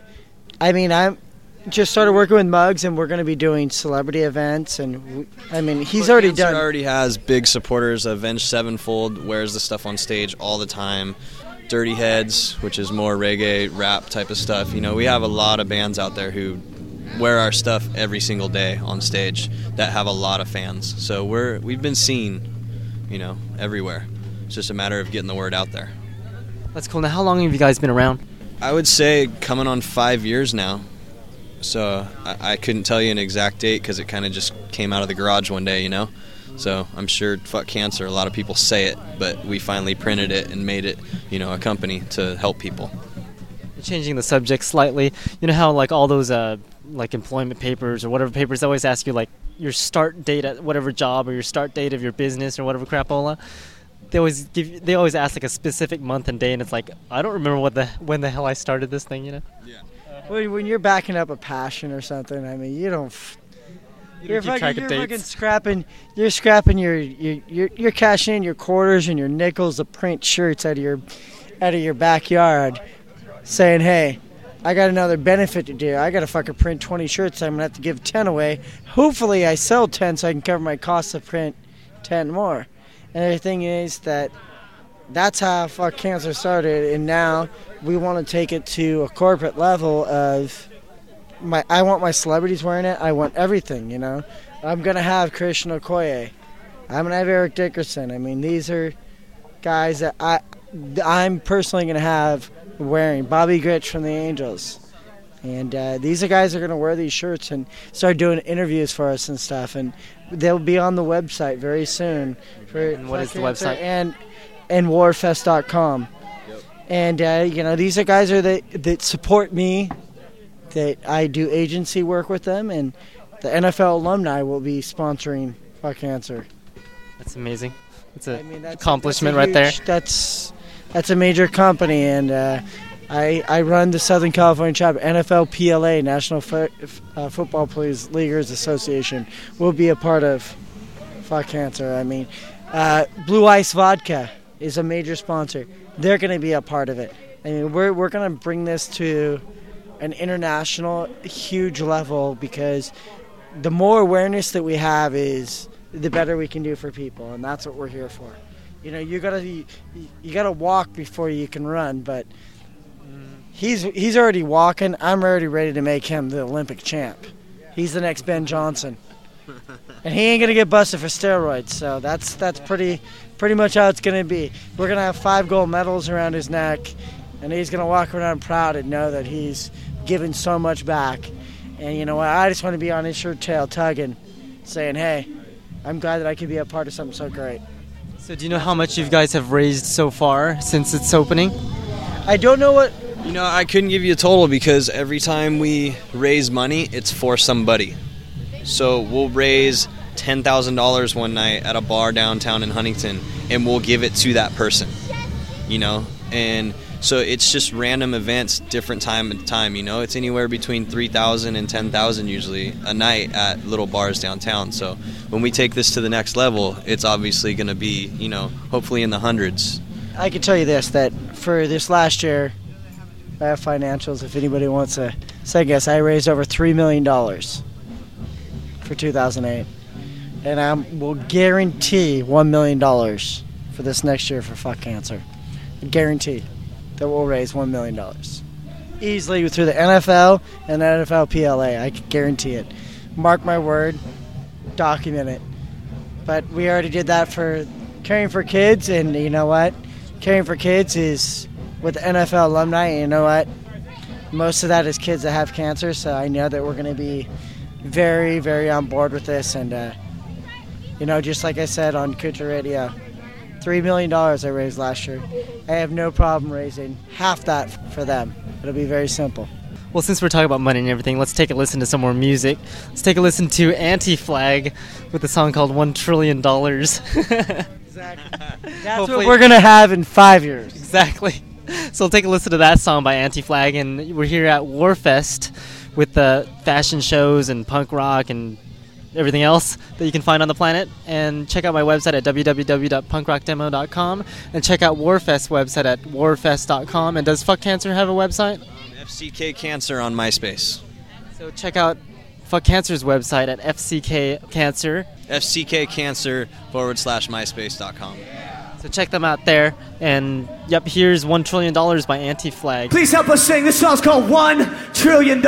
I mean, I'm just started working with Muggs, and we're going to be doing celebrity events. And we, I mean, he's But already Cancer done. already has big supporters. Avenged Sevenfold wears the stuff on stage all the time. Dirty Heads, which is more reggae rap type of stuff. You know, we have a lot of bands out there who wear our stuff every single day on stage that have a lot of fans. So we're we've been seen, you know, everywhere. It's just a matter of getting the word out there. That's cool. Now, how long have you guys been around? I would say coming on five years now. So I, I couldn't tell you an exact date because it kind of just came out of the garage one day, you know. So I'm sure fuck cancer. A lot of people say it, but we finally printed it and made it, you know, a company to help people. Changing the subject slightly, you know how like all those uh, like employment papers or whatever papers they always ask you like your start date at whatever job or your start date of your business or whatever crapola. They always give you, they always ask like a specific month and day, and it's like I don't remember what the when the hell I started this thing, you know. Yeah uh, when, when you're backing up a passion or something, I mean, you don't. F- You you're fucking, track you're fucking scrapping. You're scrapping your, your your you're cashing in your quarters and your nickels to print shirts out of your out of your backyard, saying, "Hey, I got another benefit to do. I got to fucking print 20 shirts. I'm gonna have to give 10 away. Hopefully, I sell 10 so I can cover my cost to print 10 more." And the thing is that that's how fuck cancer started, and now we want to take it to a corporate level of my. I want my celebrities wearing it. I want everything. You know, I'm gonna have Christian Okoye. I'm gonna have Eric Dickerson. I mean, these are guys that I I'm personally gonna have wearing Bobby Grich from the Angels. And uh, these are guys that are going to wear these shirts and start doing interviews for us and stuff. And they'll be on the website very soon. For, And what is the website? And and warfest.com. And uh, you know these are guys are that that support me, that I do agency work with them, and the NFL alumni will be sponsoring Fuck Cancer. That's amazing. It's a mean, that's a- accomplishment that's a right there. That's that's a major company, and uh, I I run the Southern California chapter, NFL PLA, National Fo- uh, Football Players Leaguers Association. Will be a part of Fuck Cancer. I mean, uh, Blue Ice Vodka is a major sponsor. They're going to be a part of it. I mean, we're we're going to bring this to an international huge level because the more awareness that we have is the better we can do for people and that's what we're here for you know you gotta you, you gotta walk before you can run but he's he's already walking. I'm already ready to make him the olympic champ. He's the next ben johnson. And he ain't gonna get busted for steroids so that's that's pretty pretty much how it's gonna be. We're gonna have five gold medals around his neck and he's gonna walk around proud and know that he's given so much back. And you know what? I just want to be on his shirt tail tugging saying hey i'm glad that i could be a part of something so great So, do you know how much you guys have raised so far since its opening? I don't know what. You know, I couldn't give you a total because every time we raise money, it's for somebody. So we'll raise ten thousand dollars one night at a bar downtown in Huntington, and we'll give it to that person. You know, and so it's just random events, different time and time. You know, it's anywhere between three thousand and ten thousand usually a night at little bars downtown. So when we take this to the next level, it's obviously going to be, you know, hopefully in the hundreds. I can tell you this that for this last year, I have financials. If anybody wants a second guess, I raised over three million dollars for 2008, and I will guarantee one million dollars for this next year for fuck cancer. Guarantee that we'll raise one million dollars easily through the NFL and NFL PLA. I can guarantee it. Mark my word. Document it. But we already did that for caring for kids, and you know what? Caring for kids is with the NFL alumni. And you know what? Most of that is kids that have cancer, so I know that we're going to be very, very on board with this. And uh, you know, just like I said on Kucha Radio, three million dollars I raised last year. I have no problem raising half that for them. It'll be very simple. Well, since we're talking about money and everything, let's take a listen to some more music. Let's take a listen to Anti Flag with a song called One Trillion Dollars. Exactly. That's what we're gonna have in five years. Exactly. So we'll take a listen to that song by Anti Flag, and we're here at Warfest with the fashion shows and punk rock and everything else that you can find on the planet. And check out my website at www.punkrockdemo.com and check out Warfest website at warfest.com. And does Fuck Cancer have a website? Um, FCK Cancer on MySpace. So check out Fuck Cancer's website at FCK Cancer. FCK Cancer forward slash MySpace.com. So So check them out there. And yep, here's $1 trillion by Anti Flag. Please help us sing. This song's called One Trillion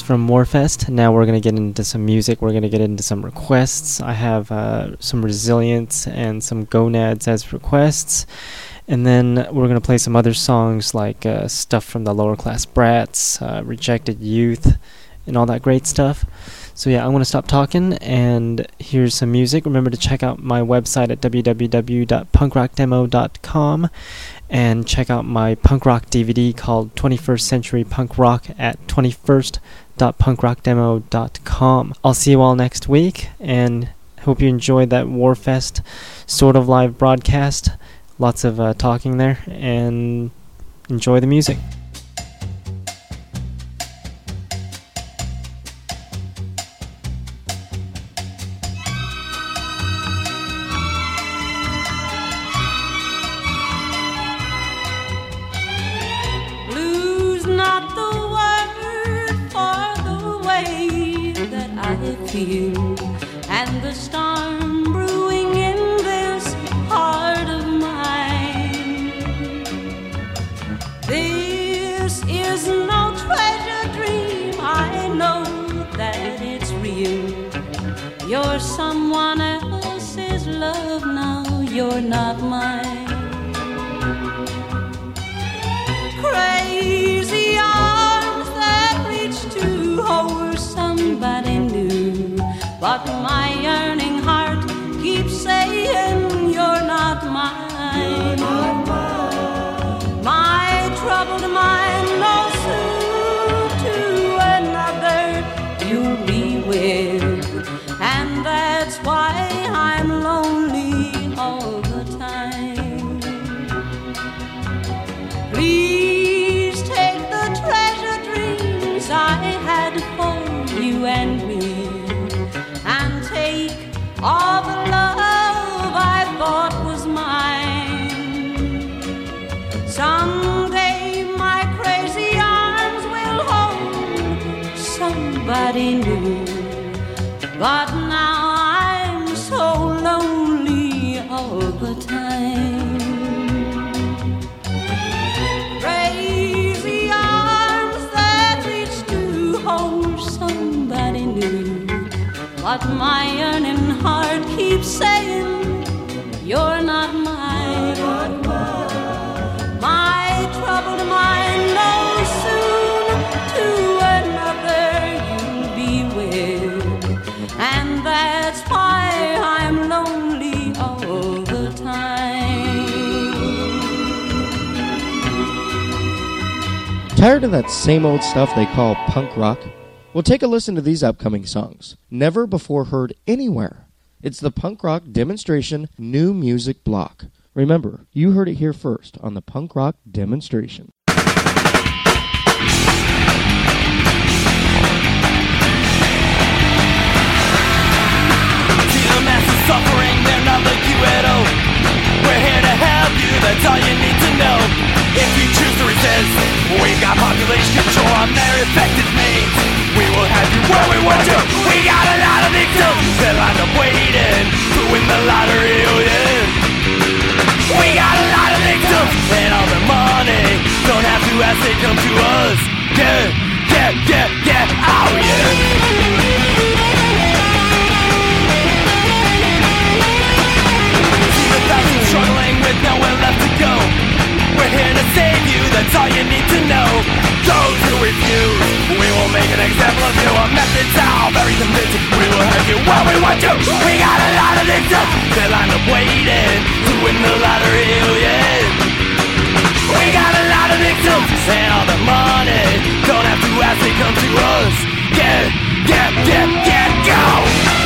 from Warfest. Now we're gonna get into some music. We're gonna get into some requests. I have uh, some resilience and some gonads as requests, and then we're gonna play some other songs like uh, stuff from the lower class brats, uh, rejected youth, and all that great stuff. So yeah, I'm gonna stop talking and here's some music. Remember to check out my website at www.punkrockdemo.com and check out my punk rock DVD called 21st Century Punk Rock at 21st.punkrockdemo.com. I'll see you all next week and hope you enjoyed that Warfest sort of live broadcast. Lots of uh, talking there and enjoy the music. You're someone else's love now. You're not mine. crazy arms that reach to hold somebody new. But my yearning But now I'm so lonely all the time. Crazy arms that reach to hold somebody new. But my yearning heart keeps saying, Tired of that same old stuff they call punk rock? Well, take a listen to these upcoming songs. Never before heard anywhere. It's the Punk Rock Demonstration New Music Block. Remember, you heard it here first on the Punk Rock Demonstration. Suffering, they're not like you at all. We're here to help you, that's all you need to know. If you choose to resist, we've got population control on their effective means. We will have you where we want you. We got a lot of victims that lined up waiting to win the lottery. Oh yeah. We got a lot of victims and all the money. Don't have to ask, they come to us. Yeah, yeah, yeah, yeah. Oh yeah. Struggling with nowhere left to go. We're here to save you, that's all you need to know. Those who refuse, we will make an example of you. Our methods are very convincing. We will have you where we want you. We got a lot of victims. They line up waiting to win the lottery. Oh yeah. We got a lot of victims and all the money. Don't have to ask, they come to us. Get, get, get, get, go.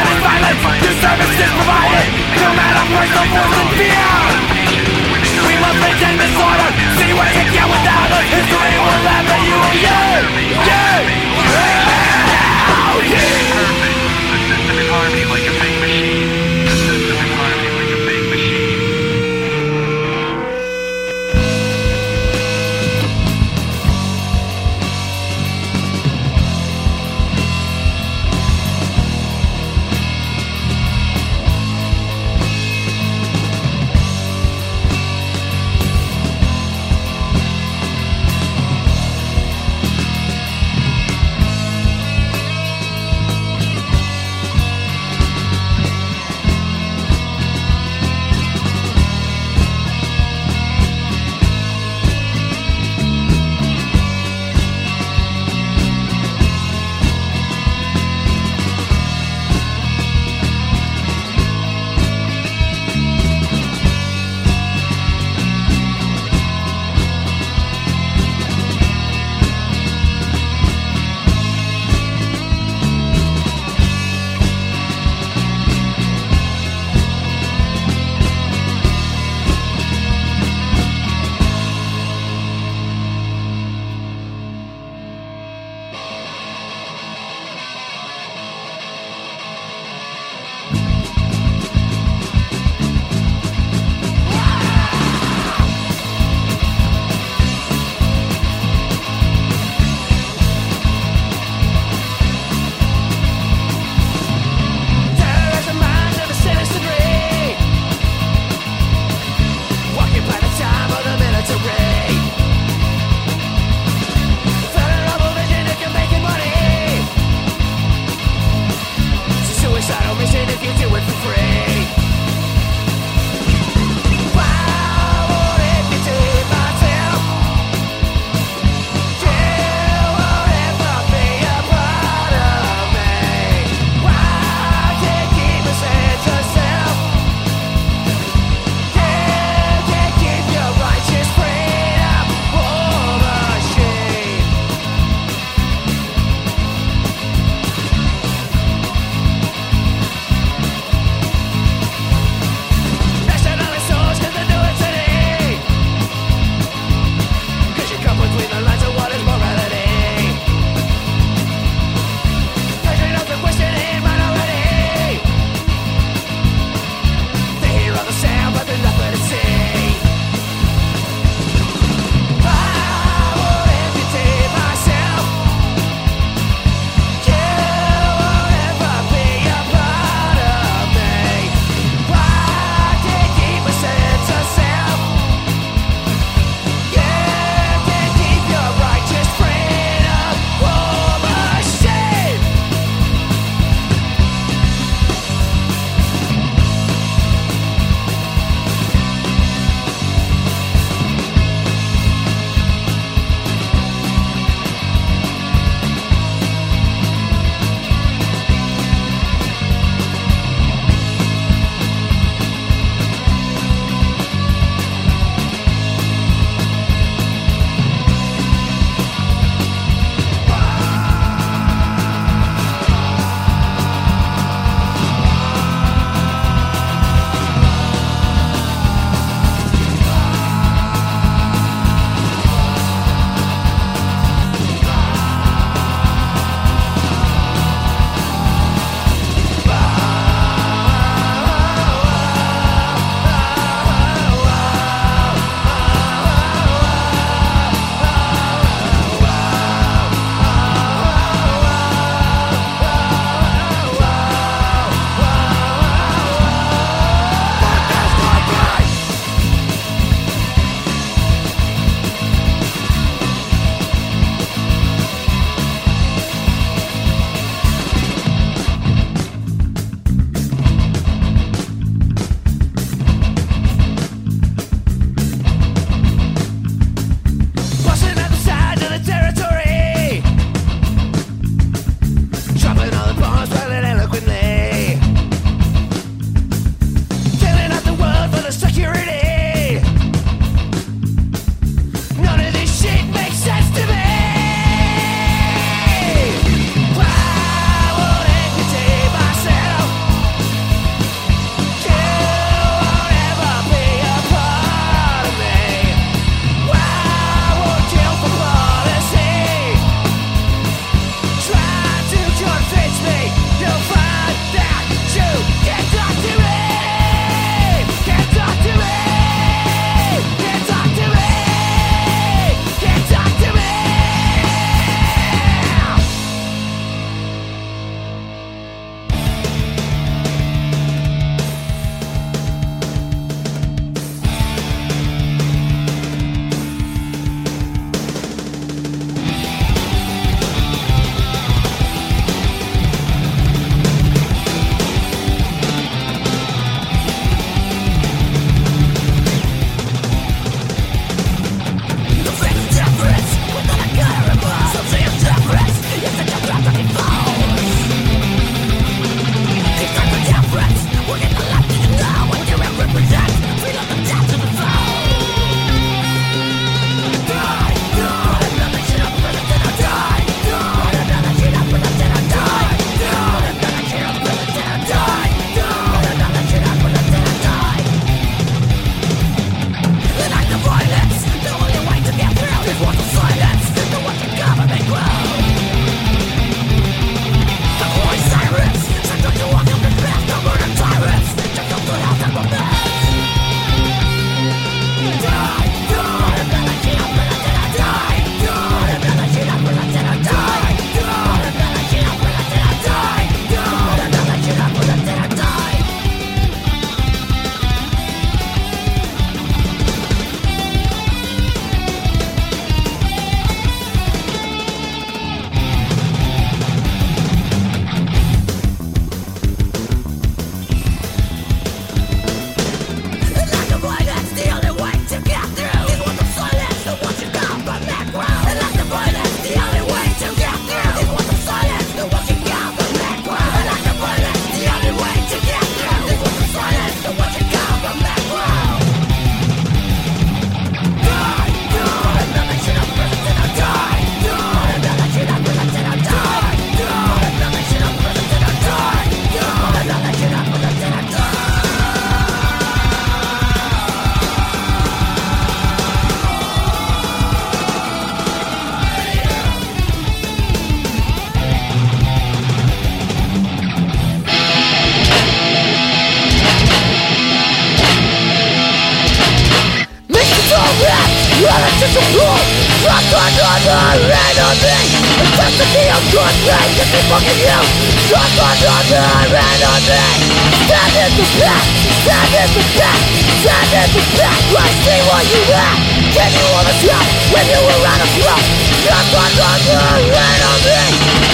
If me fucking you Just on the rain on me Stand in the back Stand in the back Stand in the back I see what you have Gave you all the trust When you were out of luck Just on the rain on me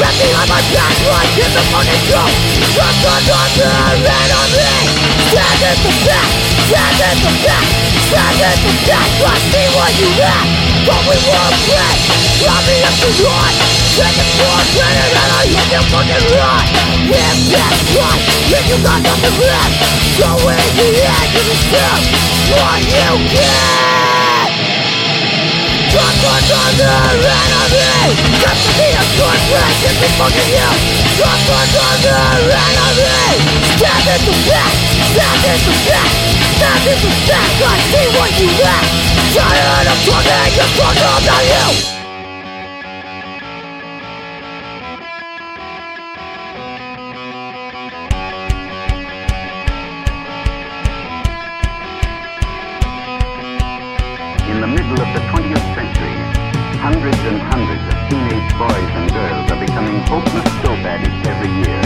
Left behind my back Like in the fucking drum Just on the rain on me Stand in the back Stand in the back Stand in the back I see what you have But we were friends Drop me up to run Take it for granted And I hit you fucking run If that's right Then you got nothing left So in the end you deserve What you get Just another enemy Just to be a Just be fucking you Just another enemy Stand in the back Stand in the back Stand in the back I see what you have Tired of talking Just talk about you hopeless dope addicts every year.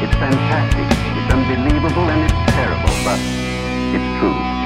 It's fantastic, it's unbelievable, and it's terrible, but it's true.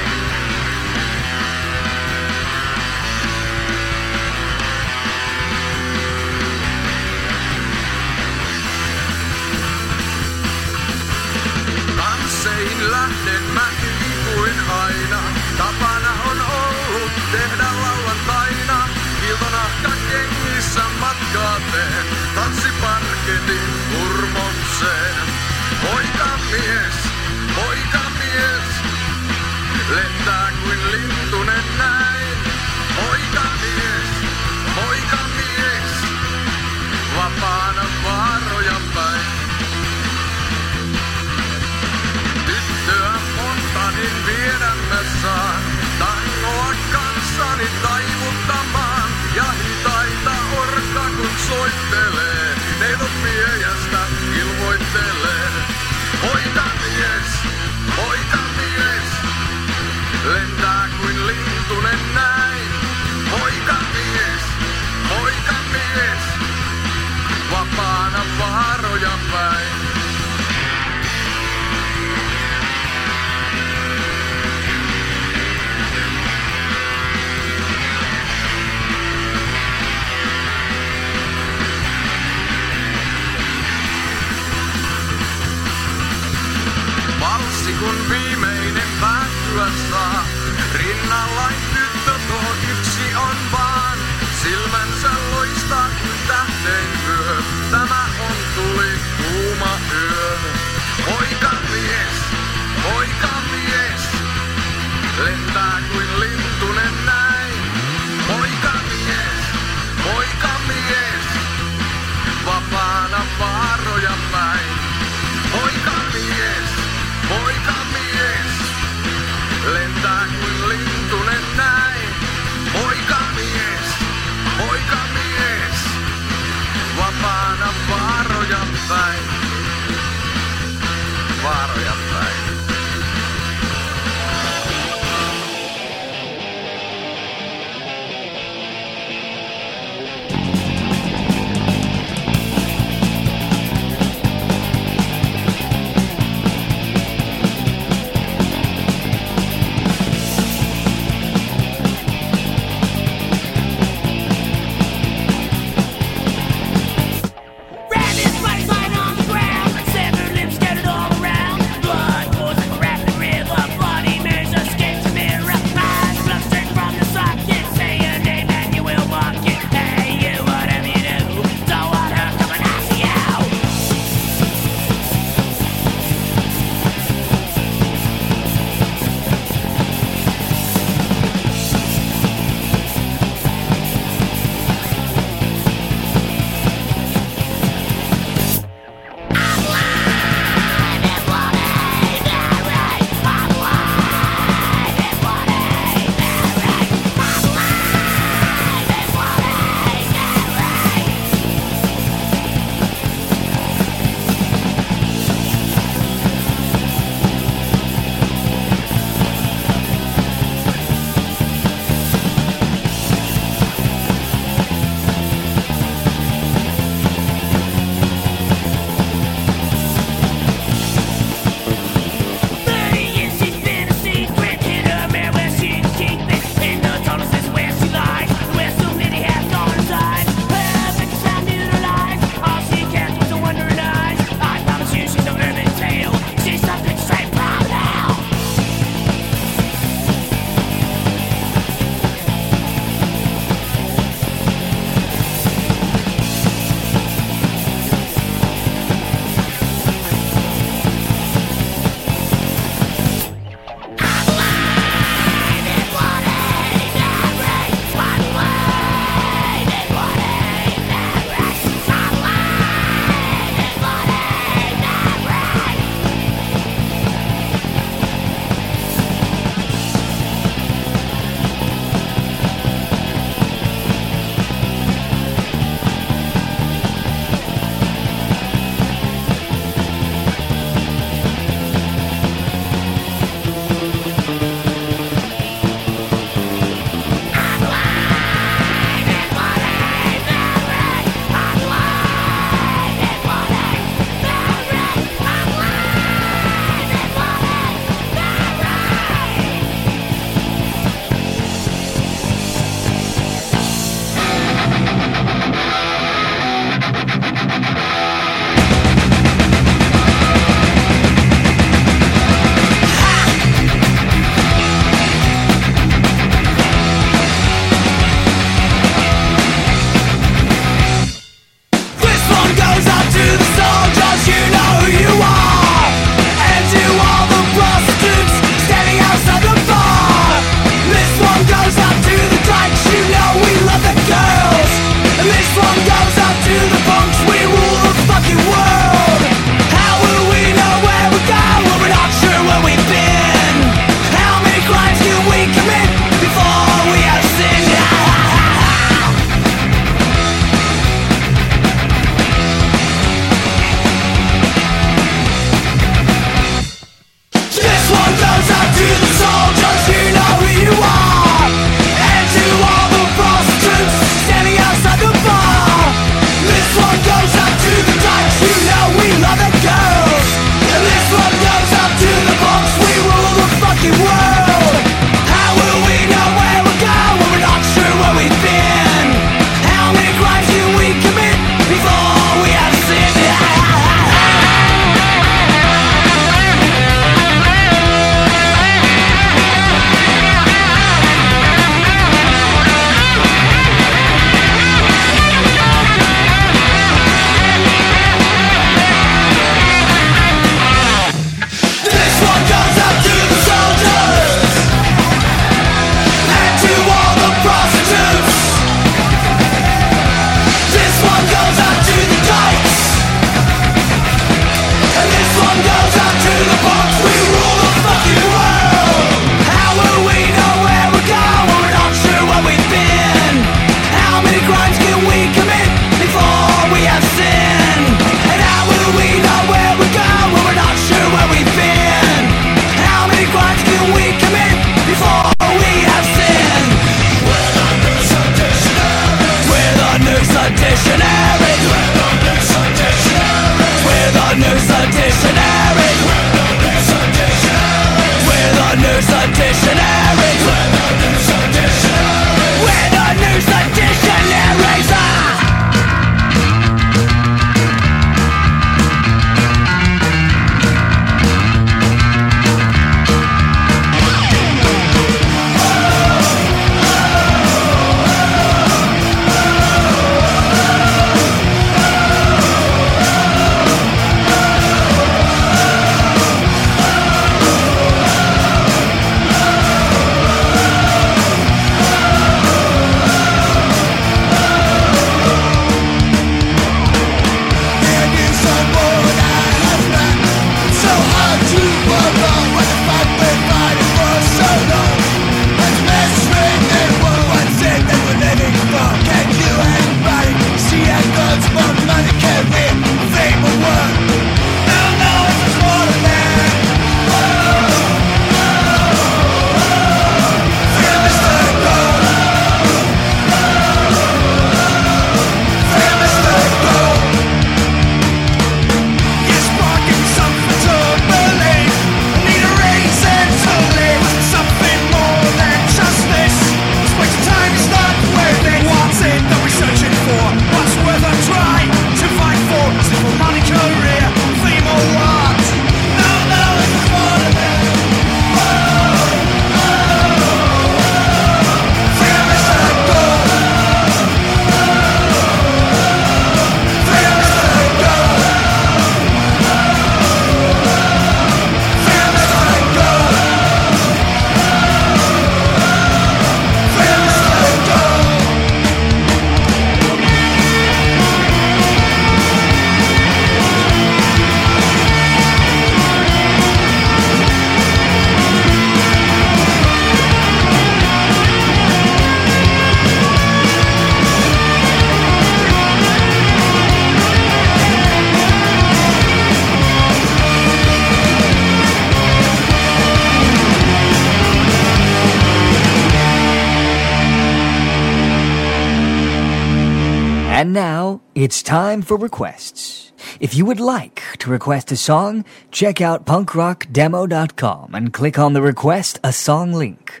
time for requests. If you would like to request a song, check out punkrockdemo.com and click on the Request a Song link.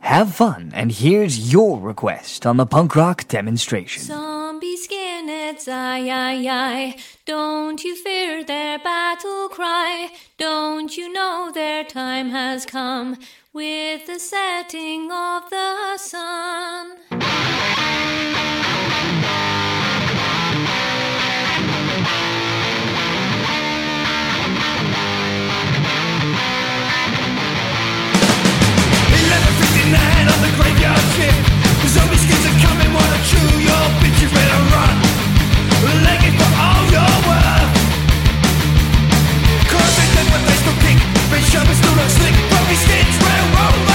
Have fun, and here's your request on the punk rock demonstration. Zombie skinheads, aye, aye, aye. Don't you fear their battle cry. Don't you know their time has come with the setting of the sun? Shopping, shopping, stool on slick, broken sticks, railroad.